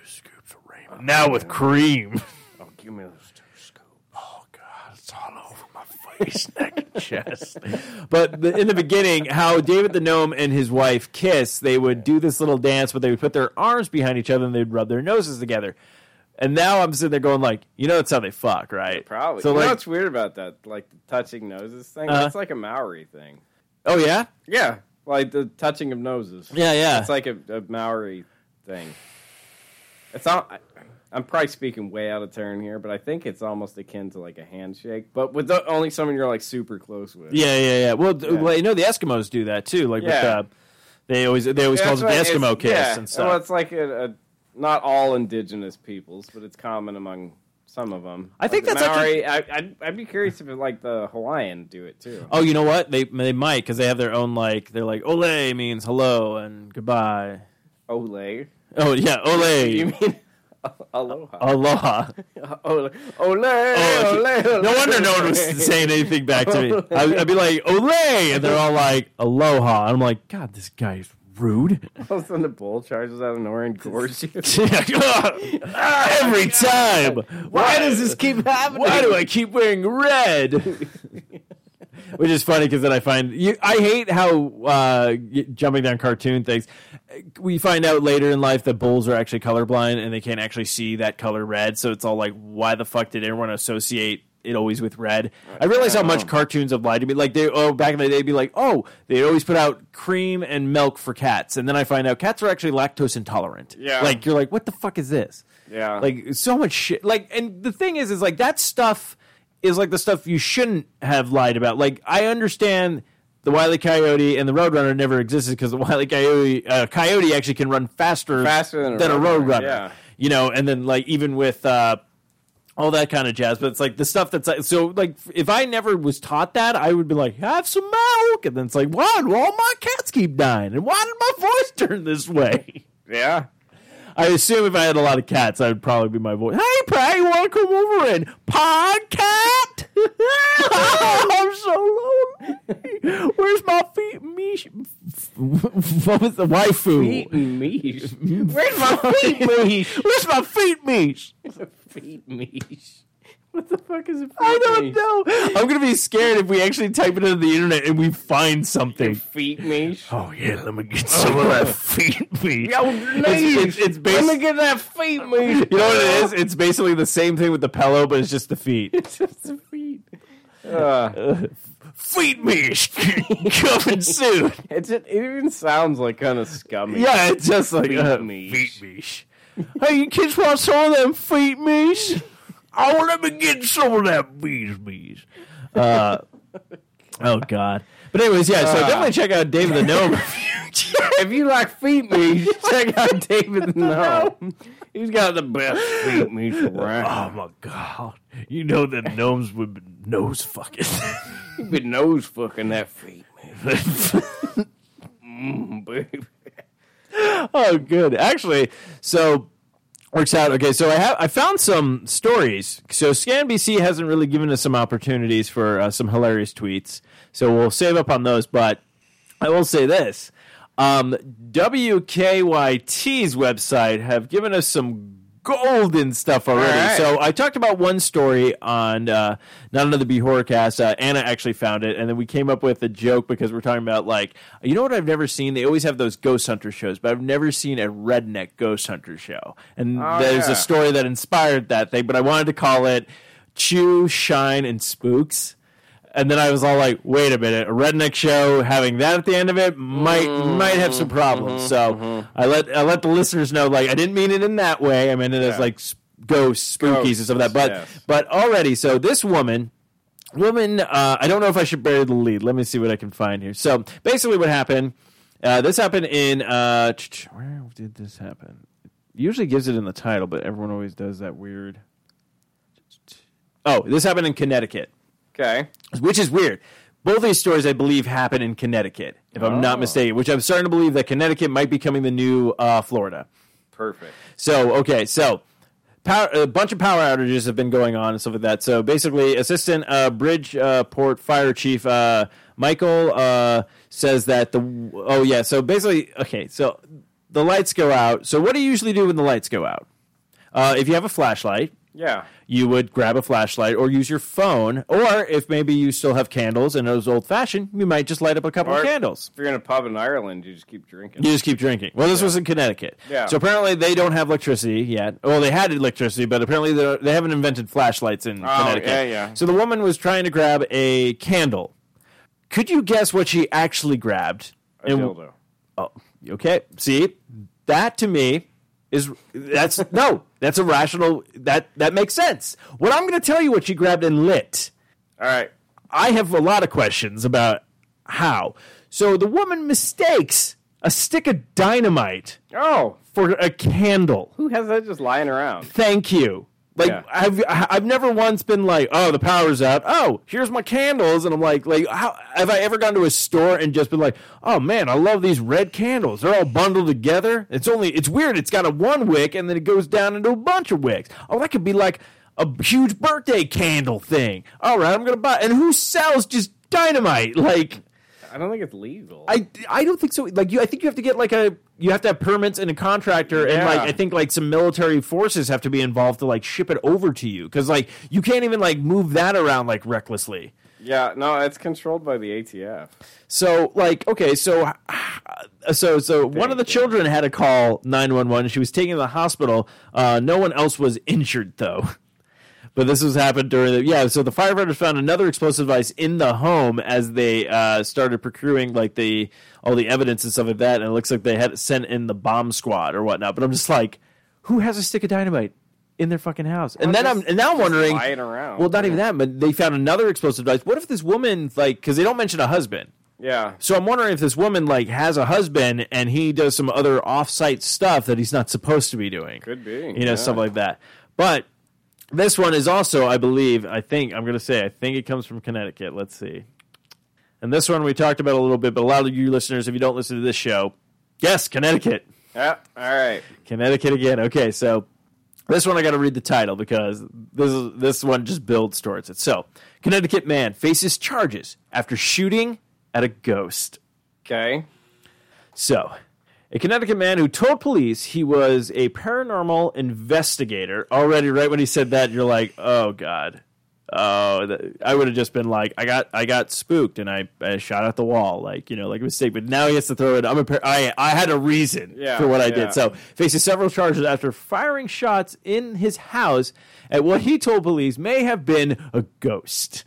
scoops of ramen. Now with cream. Oh, give me those two scoops. Oh God, it's all over my face, [LAUGHS] neck, and chest. [LAUGHS] But the, in the beginning, how David the gnome and his wife kiss, they would do this little dance, but they would put their arms behind each other and they'd rub their noses together. And now I'm sitting there going like, you know, that's how they fuck, right? Probably. So you know what's weird about that? Like the touching noses thing? Uh-huh. That's like a Maori thing. oh yeah, Yeah. Like the touching of noses. yeah, yeah. It's like a, a Maori thing. It's. I, I'm probably speaking way out of turn here, but I think it's almost akin to like a handshake, but with the, only someone you're like super close with. yeah, yeah, yeah. Well, Yeah. well, you know, the Eskimos do that too. Like, with, Yeah. uh, they always they always call it the Eskimo kiss yeah. and stuff. Well, it's like a, a not all indigenous peoples, but it's common among some of them. I think Like that's Maori. I, I'd, I'd be curious if it, like the Hawaiian do it too. Oh, you know what? They they might because they have their own like they're like ole means hello and goodbye. Ole. Oh yeah, ole. You mean [LAUGHS] aloha? Aloha. [LAUGHS] Ole, ole, Oh, ole, ole. No wonder no one was saying anything back to me. [LAUGHS] I'd, I'd be like ole, and they're all like aloha. And I'm like, God, this guy is rude. All of a sudden, the bull charges out of nowhere and gores you. Every time. Why does this keep happening? Why do I keep wearing red? Which is funny because then I find you, I hate how uh, jumping down cartoon things. We find out later in life that bulls are actually colorblind and they can't actually see that color red. So it's all like, why the fuck did everyone associate it always with red? I realize how much cartoons have lied to me. Like they, oh, back in the day, they'd be like, oh, they always put out cream and milk for cats, and then I find out cats are actually lactose intolerant. Yeah. like you're like, what the fuck is this? Yeah. like so much shit like and the thing is is like that stuff is like the stuff you shouldn't have lied about. Like i understand the wily coyote and the roadrunner never existed because the wily coyote uh, coyote actually can run faster Faster than a than a roadrunner, roadrunner yeah. you know and then like even with uh all that kind of jazz. But it's like the stuff that's like so like if i never was taught that i would be like have some milk. And then it's like why do all my cats keep dying? And why did my voice [LAUGHS] turn this way? Yeah. I assume if I had a lot of cats, that would probably be my voice. Hey, Pat, you want to come over and podcast? [LAUGHS] I'm so lonely. Where's my feet? Me, what was the waifu? Feet and. [LAUGHS] Where's my feet, me? Where's my feet, me? [LAUGHS] Feet meat. [LAUGHS] What the fuck is it? I don't meat? know. I'm gonna be scared if we actually type it into the internet and we find something. Feet meat. Oh yeah, let me get some of that [LAUGHS] feet meat. Yo, It's, it's, it's Let basically me get that feet meat. You know what it is? It's basically the same thing with the pillow, but it's just the feet. [LAUGHS] It's just the feet. Uh, feet meat coming soon. it's, it even sounds like kind of scummy. Yeah, it's just like Feet uh, meat. feet meat. Hey, you kids want some of them feet meat? Oh, let me get some of that bees. Uh, oh God. But anyways, yeah. So Ah. definitely check out David the Gnome. [LAUGHS] If you like feet meat, [LAUGHS] check out David the Gnome. He's got the best feet meat around. oh my God. You know that gnomes would be nose fucking. He's been nose fucking that feet meat. [LAUGHS] Mm, baby. oh, good. Actually, so works out. Okay, so I have I found some stories. So ScanBC hasn't really given us some opportunities for uh, some hilarious tweets. So we'll save up on those. But I will say this: um, WKYT's website have given us some golden stuff already. Right. So I talked about one story on uh, not another B horrorcast. Uh, Anna actually found it, and then we came up with a joke because we're talking about like you know what I've never seen. They always have those ghost hunter shows, but I've never seen a redneck ghost hunter show. And Oh, there's yeah. a story that inspired that thing, but I wanted to call it Chew, Shine, and Spooks. And then I was all like, "Wait a minute! A redneck show having that at the end of it might might have some problems." so I let I let the listeners know, like, I didn't mean it in that way. I meant it as like ghosts, spookies, and stuff like that. But yes. but already, so this woman, woman, uh, I don't know if I should bury the lead. Let me see what I can find here. So basically, what happened? Uh, this happened in uh, where did this happen? Usually gives it in the title, but everyone always does that weird. Oh, this happened in Connecticut Okay. which is weird. Both these stories, I believe, happen in Connecticut, if I'm not Oh. mistaken. Which I'm starting to believe that Connecticut might be becoming the new uh, Florida. Perfect. So okay, so power, a bunch of power outages have been going on and stuff like that. So basically, Assistant uh, Bridgeport Fire Chief uh, Michael uh, says that the oh yeah. So basically, okay, so the lights go out. So what do you usually do when the lights go out? Uh, if you have a flashlight, Yeah. you would grab a flashlight or use your phone, or if maybe you still have candles and it was old fashioned, you might just light up a couple Or of candles. If you're in a pub in Ireland, you just keep drinking. You just keep drinking. Well, this was in Connecticut. Yeah. So apparently they don't have electricity yet. Well, they had electricity, but apparently they they haven't invented flashlights in Connecticut. Oh, yeah, yeah. So the woman was trying to grab a candle. Could you guess what she actually grabbed? A dildo. Oh, okay. See, that to me is that's no, that's a rational. That that makes sense. What I'm going to tell you, what she grabbed and lit. All right. I have a lot of questions about how. So the woman mistakes a stick of dynamite Oh, for a candle. who has that just lying around? Thank you. Like Yeah. I've I've never once been like, oh, the power's out. Oh, here's my candles, and I'm like, like, how have I ever gone to a store and just been like, oh man, I love these red candles. They're all bundled together. It's only it's weird. It's got a one wick, and then it goes down into a bunch of wicks. Oh, that could be like a huge birthday candle thing. All right, I'm gonna buy. And who sells just dynamite? Like, I don't think it's legal. I, I don't think so. Like you, I think you have to get like a you have to have permits and a contractor, and Yeah. like I think like some military forces have to be involved to like ship it over to you because like you can't even like move that around like recklessly. yeah, no, it's controlled by the ATF. So like okay, so so so one of the children had to call nine one one. She was taken to the hospital. Uh, no one else was injured though. But this was happened during the yeah. So the firefighters found another explosive device in the home as they uh, started procuring like the all the evidence and stuff like that. And it looks like they had sent in the bomb squad or whatnot. But I'm just like, who has a stick of dynamite in their fucking house? And Well, then I'm and now I'm just wondering. around. Well, not even that, but they found another explosive device. What if this woman like because they don't mention a husband. Yeah, So I'm wondering if this woman like has a husband and he does some other off-site stuff that he's not supposed to be doing. could be. You know, yeah. stuff like that. But this one is also, I believe, I think I'm going to say, I think it comes from Connecticut. Let's see. And this one we talked about a little bit, but a lot of you listeners, if you don't listen to this show, yes, Connecticut. Yeah, all right. Connecticut again. Okay, so this one I got to read the title because this is, this one just builds towards it. So, Connecticut man faces charges after shooting at a ghost. Okay. So, a Connecticut man who told police he was a paranormal investigator. Already, right when he said that, you're like, "Oh God." Oh, th- I would have just been like, I got, I got spooked, and I, I shot at the wall, like you know, like a mistake. But now he has to throw it. I'm a, par- I, I had a reason Yeah, for what I yeah. did. So faces several charges after firing shots in his house at what he told police may have been a ghost.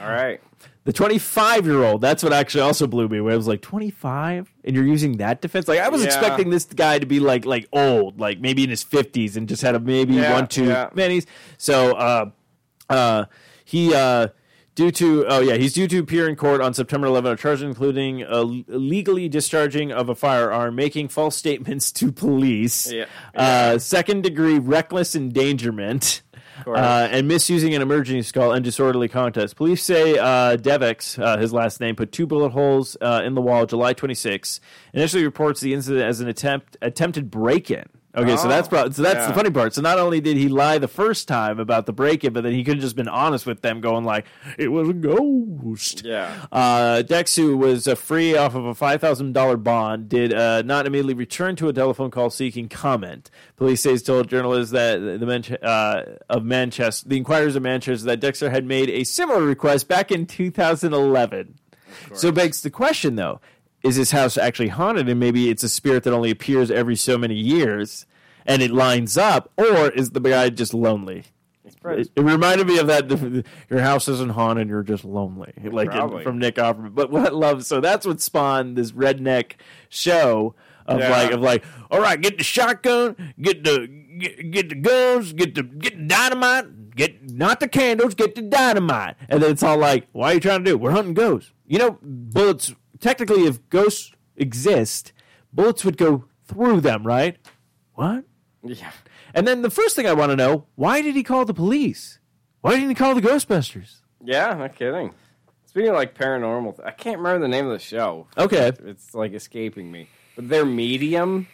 All right. The 25 year old, that's what actually also blew me. Where I was like, 25, and you're using that defense. Like I was Yeah. expecting this guy to be like like old, like maybe in his 50s, and just had a maybe Yeah, one two yeah. minis. So uh, uh, he uh, due to oh yeah, he's due to appear in court on September 11 on charges including uh, illegally discharging of a firearm, making false statements to police, Yeah. Uh, second degree reckless endangerment. Uh, and misusing an emergency call and disorderly contest. Police say uh, Devex, uh, his last name, put two bullet holes uh, in the wall July 26. Initially reports the incident as an attempt attempted break-in. Okay, so Oh, that's pro- so that's the funny part. So not only did he lie the first time about the break-in, but then he could have just been honest with them, going like, "It was a ghost." Yeah. Uh, Dex, who was uh, free off of a five thousand dollar bond, did uh, not immediately return to a telephone call seeking comment. Police says told journalists that the Manche- uh, of Manchester, the Inquirers of Manchester, that Dexter had made a similar request back in 2011. So begs the question, though: Is this house actually haunted, and maybe it's a spirit that only appears every so many years, and it lines up, or is the guy just lonely? It, it reminded me of that. Your house isn't haunted; you're just lonely, like in- from Nick Offerman. But what I love, so that's what spawned this redneck show of Yeah. like of like, all right, get the shotgun, get the get, get the guns, get the get the dynamite, get not the candles, get the dynamite, and then it's all like, why are you trying to do? We're hunting ghosts. You know, bullets. Technically, if ghosts exist, bullets would go through them, right? What? Yeah. And then the first thing I want to know, why did he call the police? Why didn't he call the Ghostbusters? Yeah, not kidding. Speaking of like paranormal, th- I can't remember the name of the show. Okay. It's like escaping me. But their medium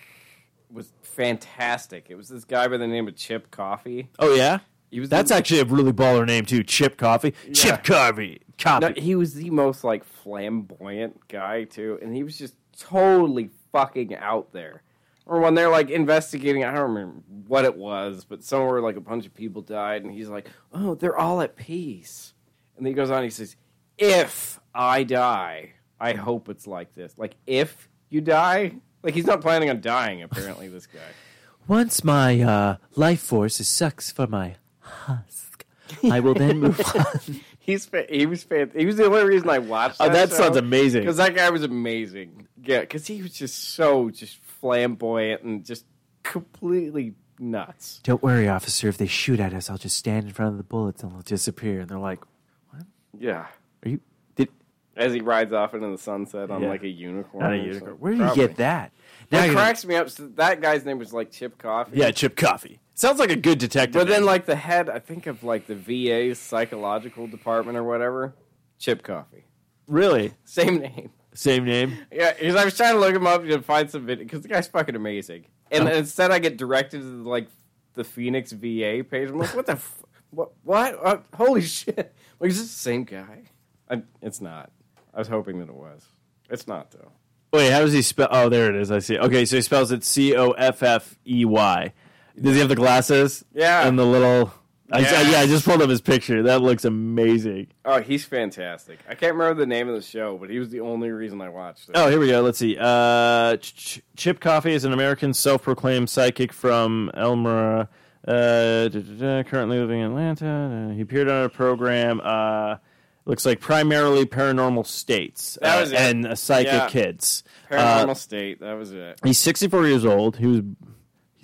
was fantastic. It was this guy by the name of Chip Coffey. Oh yeah? He was That's the, actually a really baller name too. Chip Coffey. Chip Coffey. Coffey. no, he was the most like flamboyant guy too, and he was just totally fucking out there. Or when they're like investigating, I don't remember what it was, but somewhere like a bunch of people died, and he's like, "Oh, they're all at peace." And then he goes on, he says, "If I die, I hope it's like this. Like if you die, like he's not planning on dying. Apparently, this guy. [LAUGHS] Once my uh, life force is sucks for my husk, I will then move on. [LAUGHS] He's fa- he was fan- he was the only reason I watched. Oh, that show. sounds amazing. Because that guy was amazing. Yeah, because he was just so just flamboyant and just completely nuts. Don't worry, officer. If they shoot at us, I'll just stand in front of the bullets and they'll disappear. And they're like, "What? Yeah. "Are you? Did As he rides off into the sunset on Yeah. like a unicorn. not a unicorn? Where did you Probably. get that?" That you're gonna- cracks me up. So that guy's name was like Chip Coffey. Yeah, Chip Coffey. Sounds like a good detective. But then, like the head, I think of like the VA's psychological department or whatever. Chip Coffey. really, Same name. same name. Yeah, because I was trying to look him up to find some video because the guy's fucking amazing. And Oh. instead, I get directed to like the Phoenix VA page. I'm like, what the, f- what, what? Uh, holy shit! Like, is this the same guy? I, it's not. I was hoping that it was. It's not though. Wait, how does he spell? Oh, there it is. I see. Okay, so he spells it C O F F E Y. Does he have the glasses? Yeah. And the little. I, Yes. yeah, I just pulled up his picture. That looks amazing. Oh, he's fantastic. I can't remember the name of the show, but he was the only reason I watched it. Oh, here we go. Let's see. Uh, Ch- Ch- Chip Coffey is an American self-proclaimed psychic from Elmira, uh, currently living in Atlanta. He appeared on a program. Uh, looks like primarily paranormal states That uh, was it. and uh, psychic Yeah. kids. Paranormal Uh, State. That was it. he's 64 years old. He was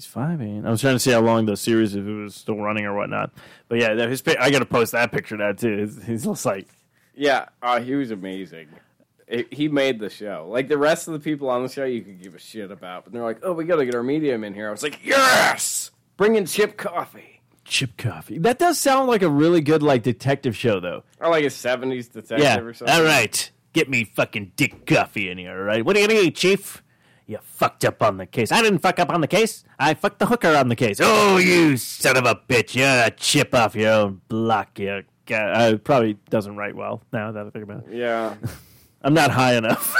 he's five eight. I was trying to see how long the series if it was still running or whatnot. But yeah, his I got to post that picture now too. He's, just like Yeah, uh, he was amazing. It, he made the show. Like the rest of the people on the show, you could give a shit about, but they're like, "Oh, we got to get our medium in here." I was like, "Yes, bring in Chip Coffey." Chip Coffey. That does sound like a really good like detective show though. Or like a '70s detective Yeah. or something. All right. Get me fucking Dick Coffey in here, all right? What are you gonna do, Chief? You fucked up on the case. I didn't fuck up on the case. I fucked the hooker on the case. Oh, you son of a bitch! You're a chip off your own block. You uh, probably doesn't write well now that I think about it. Yeah. [LAUGHS] I'm not high enough.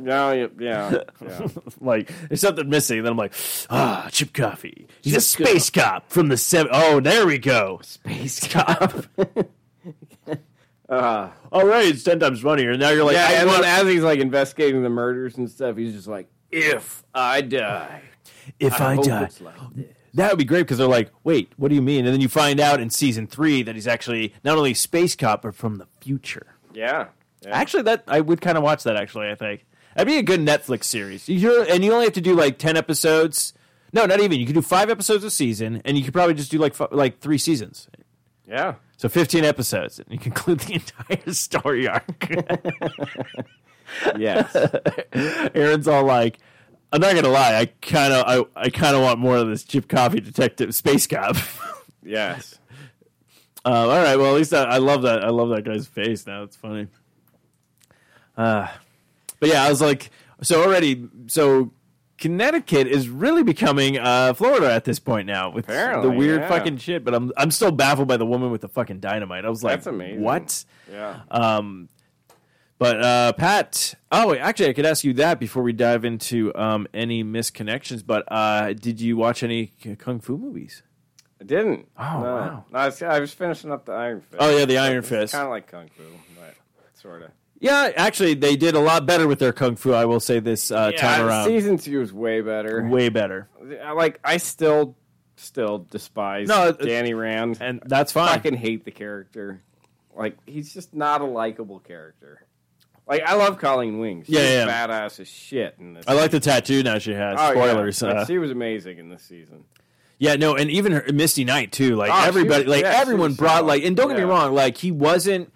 no. [LAUGHS] Yeah. Yeah. [LAUGHS] like there's something missing. Then I'm like, ah, Chip Coffey. He's a Chip space cop from the seven. Oh, there we go. Space cop. Uh, All right, it's ten times funnier. Now you're like, yeah. I And then as he's like investigating the murders and stuff, he's just like, "If I die, if I, hope die. like this." That would be great because they're like, wait, what do you mean? And then you find out in season three that he's actually not only a space cop but from the future. Yeah. yeah. Actually, that I would kind of watch that. Actually, I think that'd be a good Netflix series. You and you only have to do like ten episodes. No, not even. You could do five episodes a season, and you could probably just do like like three seasons. yeah. So fifteen episodes, and you conclude the [LAUGHS] entire story arc. Yes. [LAUGHS] Aaron's all like, "I'm not gonna lie, I kind of I, I kind of want more of this Chip Coffey detective space cop." [LAUGHS] yes. Uh, all right. Well, at least I, I love that. I love that guy's face now. It's funny. Uh, but yeah, I was like, so already, so Connecticut is really becoming uh, Florida at this point now with Apparently, the weird yeah. fucking shit. But I'm I'm still baffled by the woman with the fucking dynamite. I was like, That's amazing. What? Yeah. Um, but uh, Pat, oh, wait, actually, I could ask you that before we dive into um, any misconnections. But uh, did you watch any kung fu movies? I didn't. Oh, no. wow. No, I was, I was finishing up the Iron Fist. Oh, yeah, the Iron Fist. Kind of like Kung Fu, but sort of. Yeah, actually, they did a lot better with their kung fu. I will say this uh, time around, season two was way better. way better, I like, I still, still despise No, it- Danny Rand. and that's I fine. fucking hate the character. Like, he's just not a likable character. Like, I love Colleen Wing. She's Yeah, yeah. badass as shit in this. I like the tattoo now she has. Oh, yeah. Spoilers. Like, Uh, she was amazing in this season. yeah, no, and even her, Misty Knight too. Like Oh, she everybody, was- like yeah, she everyone was brought solid. like, and don't get me Yeah. wrong, like he wasn't.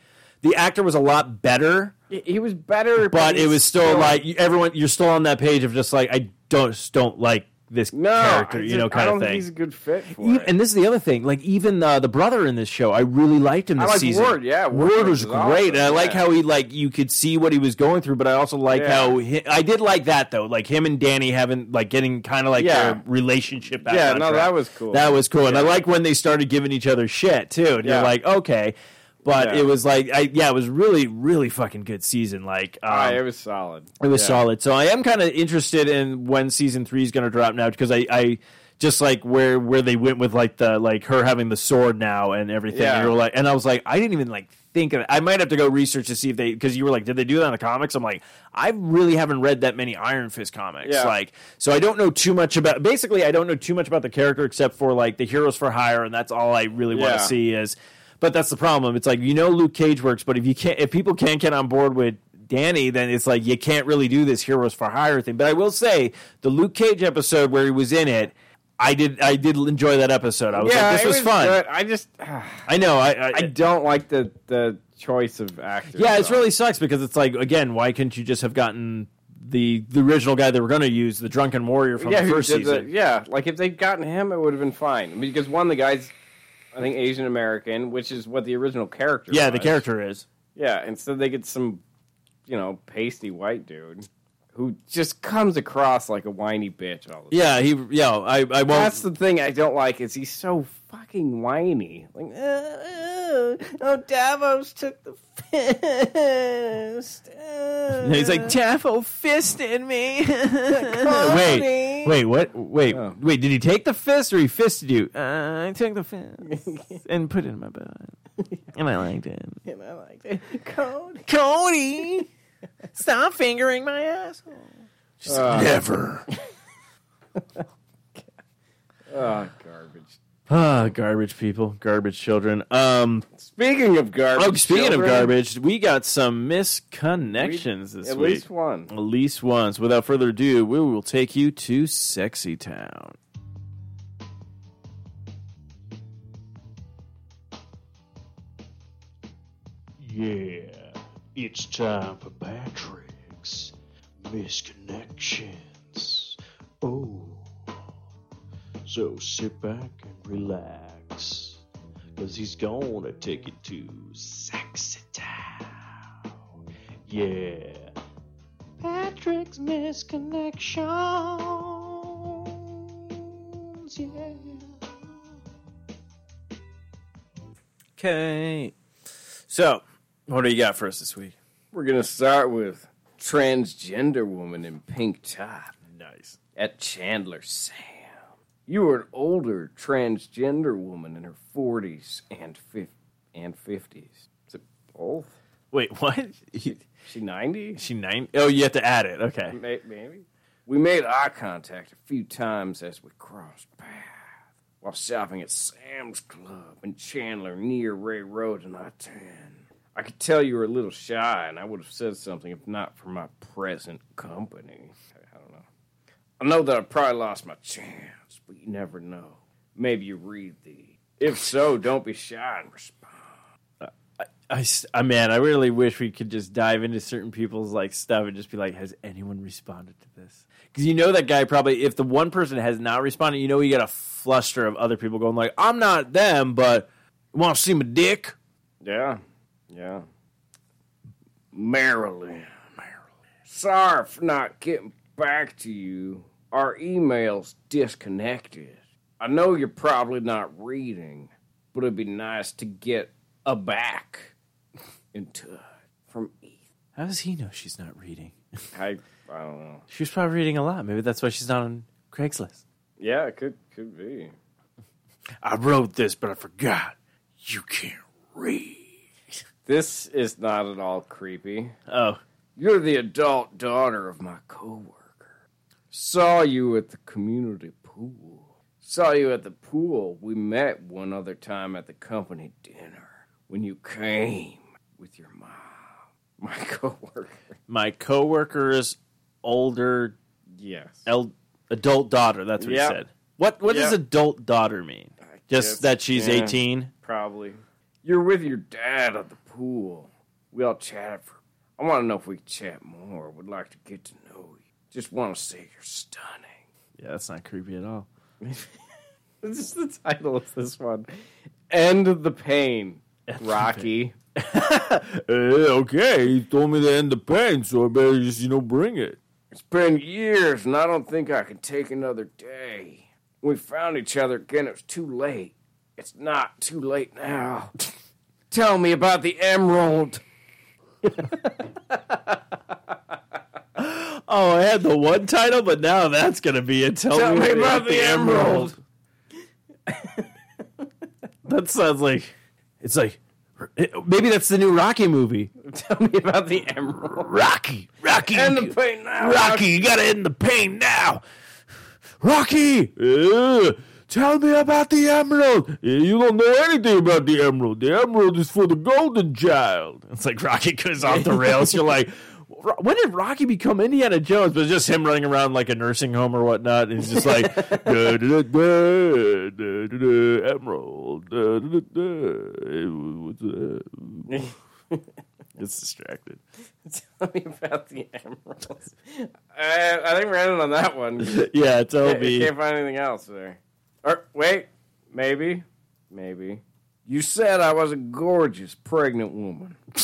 The actor was a lot better, He, was better, but it was still, like everyone. You're still on that page of just like I don't just don't like this no character, you know, I kind don't of think thing. he's a good fit for Even- it. and this is the other thing. Like even uh, the brother in this show, I really liked him I this like season. Ward, yeah, Ward Ward was was awesome, great, and I like how he like you could see what he was going through. But I also like Yeah. how he, I did like that though, like him and Danny having like getting kind of like Yeah. their relationship. Back Yeah, no, track. that was cool. That was cool, and I like when they started giving each other shit too. And you're like, okay. But Yeah. it was like, I, yeah, it was really, really fucking good season. Like, um, Ah, it was solid. it was Yeah. solid. So I am kind of interested in when season three is going to drop now because I, I just like where where they went with like the like her having the sword now and everything. Yeah. And, you were like, and I was like, I didn't even like think of it. I might have to go research to see if they because you were like, did they do that in the comics? I'm like, I really haven't read that many Iron Fist comics. Yeah. Like, so I don't know too much about. Basically, I don't know too much about the character except for like the heroes for hire, and that's all I really want to see is. But that's the problem. It's like you know Luke Cage works, but if you can't, if people can't get on board with Danny, then it's like you can't really do this heroes for hire thing. But I will say the Luke Cage episode where he was in it, I did I did enjoy that episode. I was Yeah, like, this it was, fun. good. I just, [SIGHS] I know. I, I, I don't like the the choice of actors. yeah, it really sucks because it's like again, why couldn't you just have gotten the the original guy they were going to use, the Drunken Warrior from yeah, the first did the- season? yeah, like if they'd gotten him, it would have been fine. Because one, the guy's, I think Asian American, which is what the original character. yeah, the character is. Yeah, instead they get some, you know, pasty white dude who just comes across like a whiny bitch all the time. Yeah, he. Yeah, I. I won't. That's the thing I don't like is he's so fucking whiny. Like, uh, uh, oh, Davos took the fist. And [LAUGHS] he's like, Taffo fisted me. Cody. [LAUGHS] wait, wait, what? Wait, Oh. wait. Did he take the fist or he fisted you? Uh, I took the fist [LAUGHS] and put it in my butt, and I liked it. And I liked it. Cody. Cody, stop fingering my asshole. Never. [LAUGHS] Oh, garbage. Ah, garbage people, garbage children. Um, Speaking of garbage. oh, speaking children, of garbage, we got some misconnections this At week. At least one. At least once. Without further ado, we will take you to Sexy Town. Yeah, it's time for Patrick's Misconnections. Oh, so sit back and relax, cause he's gonna take it to Sexy Town. Yeah, Patrick's Misconnections. Yeah. Okay. So, what do you got for us this week? We're going to start with transgender woman in pink top Nice. at Chandler Sam. You were an older transgender woman in her 40s and fif- and 50s. Is it both? Wait, what? She 90? she nine? Oh, you have to add it. Okay. May- Maybe. We made eye contact a few times as we crossed paths while shopping at Sam's Club in Chandler near Ray Road and I 10. I could tell you were a little shy, and I would have said something if not for my present company. I don't know. I know that I probably lost my chance, but you never know. Maybe you read the. If so, don't be shy and respond. I, s- I- man, I really wish we could just dive into certain people's like stuff and just be like, has anyone responded to this? Because you know that guy probably, if the one person has not responded, you know you got a fluster of other people going like, I'm not them, but want to see my dick? Yeah, yeah. Marilyn. Marilyn. Sorry for not getting back to you. Our email's disconnected. I know you're probably not reading, but it'd be nice to get a back in touch from Ethan. How does he know she's not reading? [LAUGHS] I, I don't know. She was probably reading a lot. Maybe that's why she's not on Craigslist. Yeah, it could could be. I wrote this, but I forgot. You can't read. This is not at all creepy. Oh, You're the adult daughter of my coworker. Saw you at the community pool. Saw you at the pool. We met one other time at the company dinner when you came with your mom. My [LAUGHS] coworker. my coworker's older Yes. el- adult daughter. That's what Yep. he said. What What does adult daughter mean? Just guess- that she's yeah. 18? Probably. You're with your dad at the pool. We all chatted for. I want to know if we can chat more. Would like to get to know you. Just want to say you're stunning. Yeah, that's not creepy at all. [LAUGHS] This is the title of this one. End of the pain, Rocky. Uh, [LAUGHS] okay, he told me to end the pain, so I better just, you know, bring it. It's been years, and I don't think I can take another day. We found each other again. It was too late. It's not too late now. [LAUGHS] Tell me about the emerald. [LAUGHS] Oh, I had the one title, but now that's going to be it. Tell, Tell me about the emerald. [LAUGHS] That sounds like it's like maybe that's the new Rocky movie. Tell me about the emerald. Rocky, Rocky, End the pain now. Rocky, you gotta end the pain now. Rocky, uh, tell me about the emerald. You don't know anything about the emerald. The emerald is for the golden child. It's like Rocky goes off the rails. You're like, when did Rocky become Indiana Jones? But it's just him running around like a nursing home or whatnot. And he's just like, [LAUGHS] Da, da, da, da, da, da, da, emerald. Da, da, da, da. Uh, it's distracted. [LAUGHS] Tell me about the emerald. I, I think we're ending on that one. [LAUGHS] Yeah, tell Can't, me. can't find anything else there. Wait, maybe, maybe. You said I was a gorgeous pregnant woman. [LAUGHS]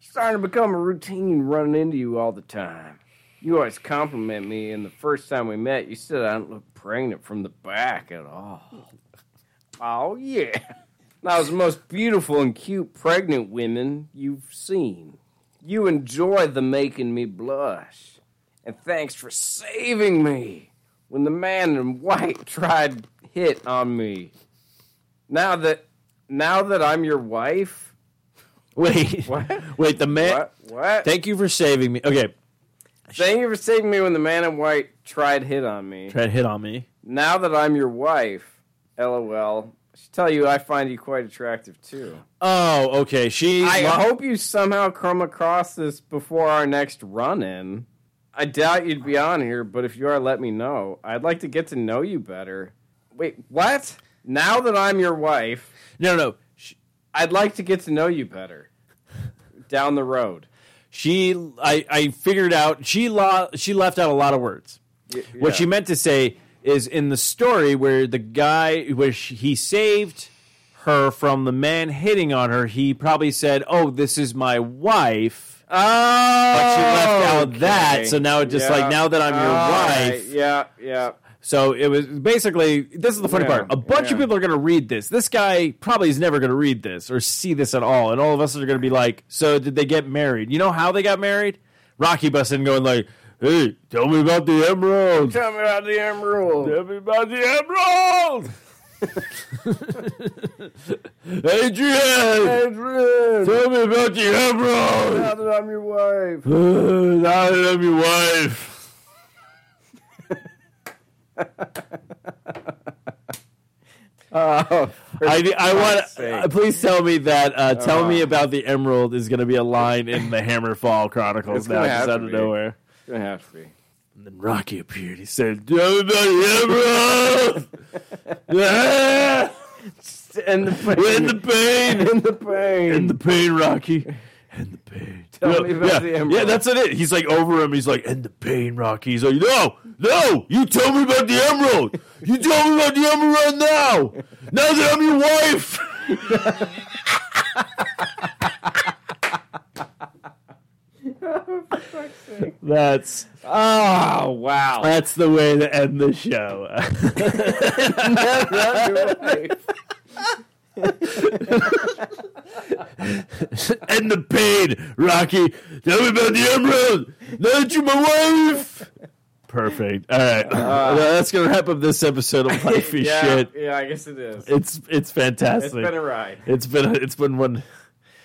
Starting to become a routine running into you all the time. You always compliment me, and the first time we met, you said I don't look pregnant from the back at all. Oh yeah. Now, was the most beautiful and cute pregnant women you've seen. You enjoy the making me blush. And thanks for saving me when the man in white [LAUGHS] tried hit on me. Now that now that I'm your wife, [LAUGHS] Wait, What? wait. The man. what? What? Thank you for saving me. Okay, Thank you for saving me when the man in white tried hit on me. to hit on me. Now that I'm your wife, lol. I should tell you I find you quite attractive too. Oh, okay. She. I lo- hope you somehow come across this before our next run in. I doubt you'd be on here, but if you are, let me know. I'd like to get to know you better. Wait, what? Now that I'm your wife, No, no. She, I'd like to get to know you better. Down the road. she I, I figured out. She lo- She left out a lot of words. What she meant to say is in the story where the guy, where she, he saved her from the man hitting on her. He probably said, "Oh, this is my wife." Oh, But she left out okay. that, so now it just like, now that I'm your All right. wife- Yeah, yeah. So it was basically this is the funny Yeah, part. A bunch of people are going to read this. This guy probably is never going to read this or see this at all, and all of us are going to be like, "So did they get married? You know how they got married?" Rocky busts in going like, "Hey, tell me about the emerald. Tell me about the emerald. Tell me about the emerald." [LAUGHS] Adrian, Adrian, tell me about the emerald. now that I'm your wife. [SIGHS] now that I'm your wife. [LAUGHS] Oh, I, I want. Sake. Uh, please tell me that. Uh, tell Oh. me about the emerald is going to be a line in the Hammerfall Chronicles now, just out of be. nowhere. It's gonna have to be. And then Rocky appeared. He said, "Tell me about the [LAUGHS] emerald." [LAUGHS] And the pain. In the pain, In the pain. in the pain, Rocky, and the pain. Tell me about yeah, the emerald. Yeah, that's it. He's like over him. He's like, "And the pain, Rocky." He's like, "No, no, you tell me about the emerald. You tell me about the emerald now. Now that I'm your wife." [LAUGHS] Oh, that's oh wow. that's the way to end the show. [LAUGHS] end the pain, Rocky. Tell me about the emerald. Now that you're my wife. Perfect. All right, [LAUGHS] Well, that's gonna wrap up this episode of [LAUGHS] Life is yeah, Shit. yeah, I guess it is. It's it's fantastic. it's been a ride. It's been it's been one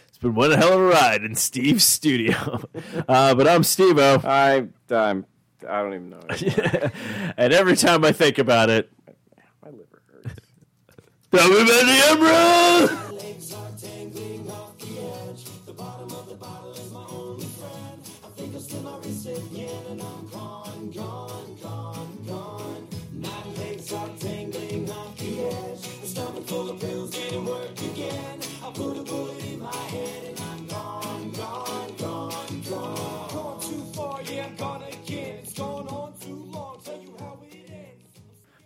it's been one hell of a ride in Steve's studio. Uh, but I'm Steve-O. I, I'm, I don't even know. [LAUGHS] and every time I think about it, My liver hurts. tell me about the emerald.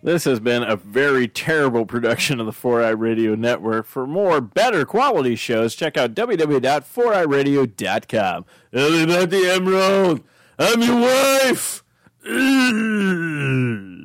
This has been a very terrible production of the 4i Radio Network. For more better quality shows, check out www.4iradio.com. Tell me about the emerald. I'm your wife. [CLEARS THROAT]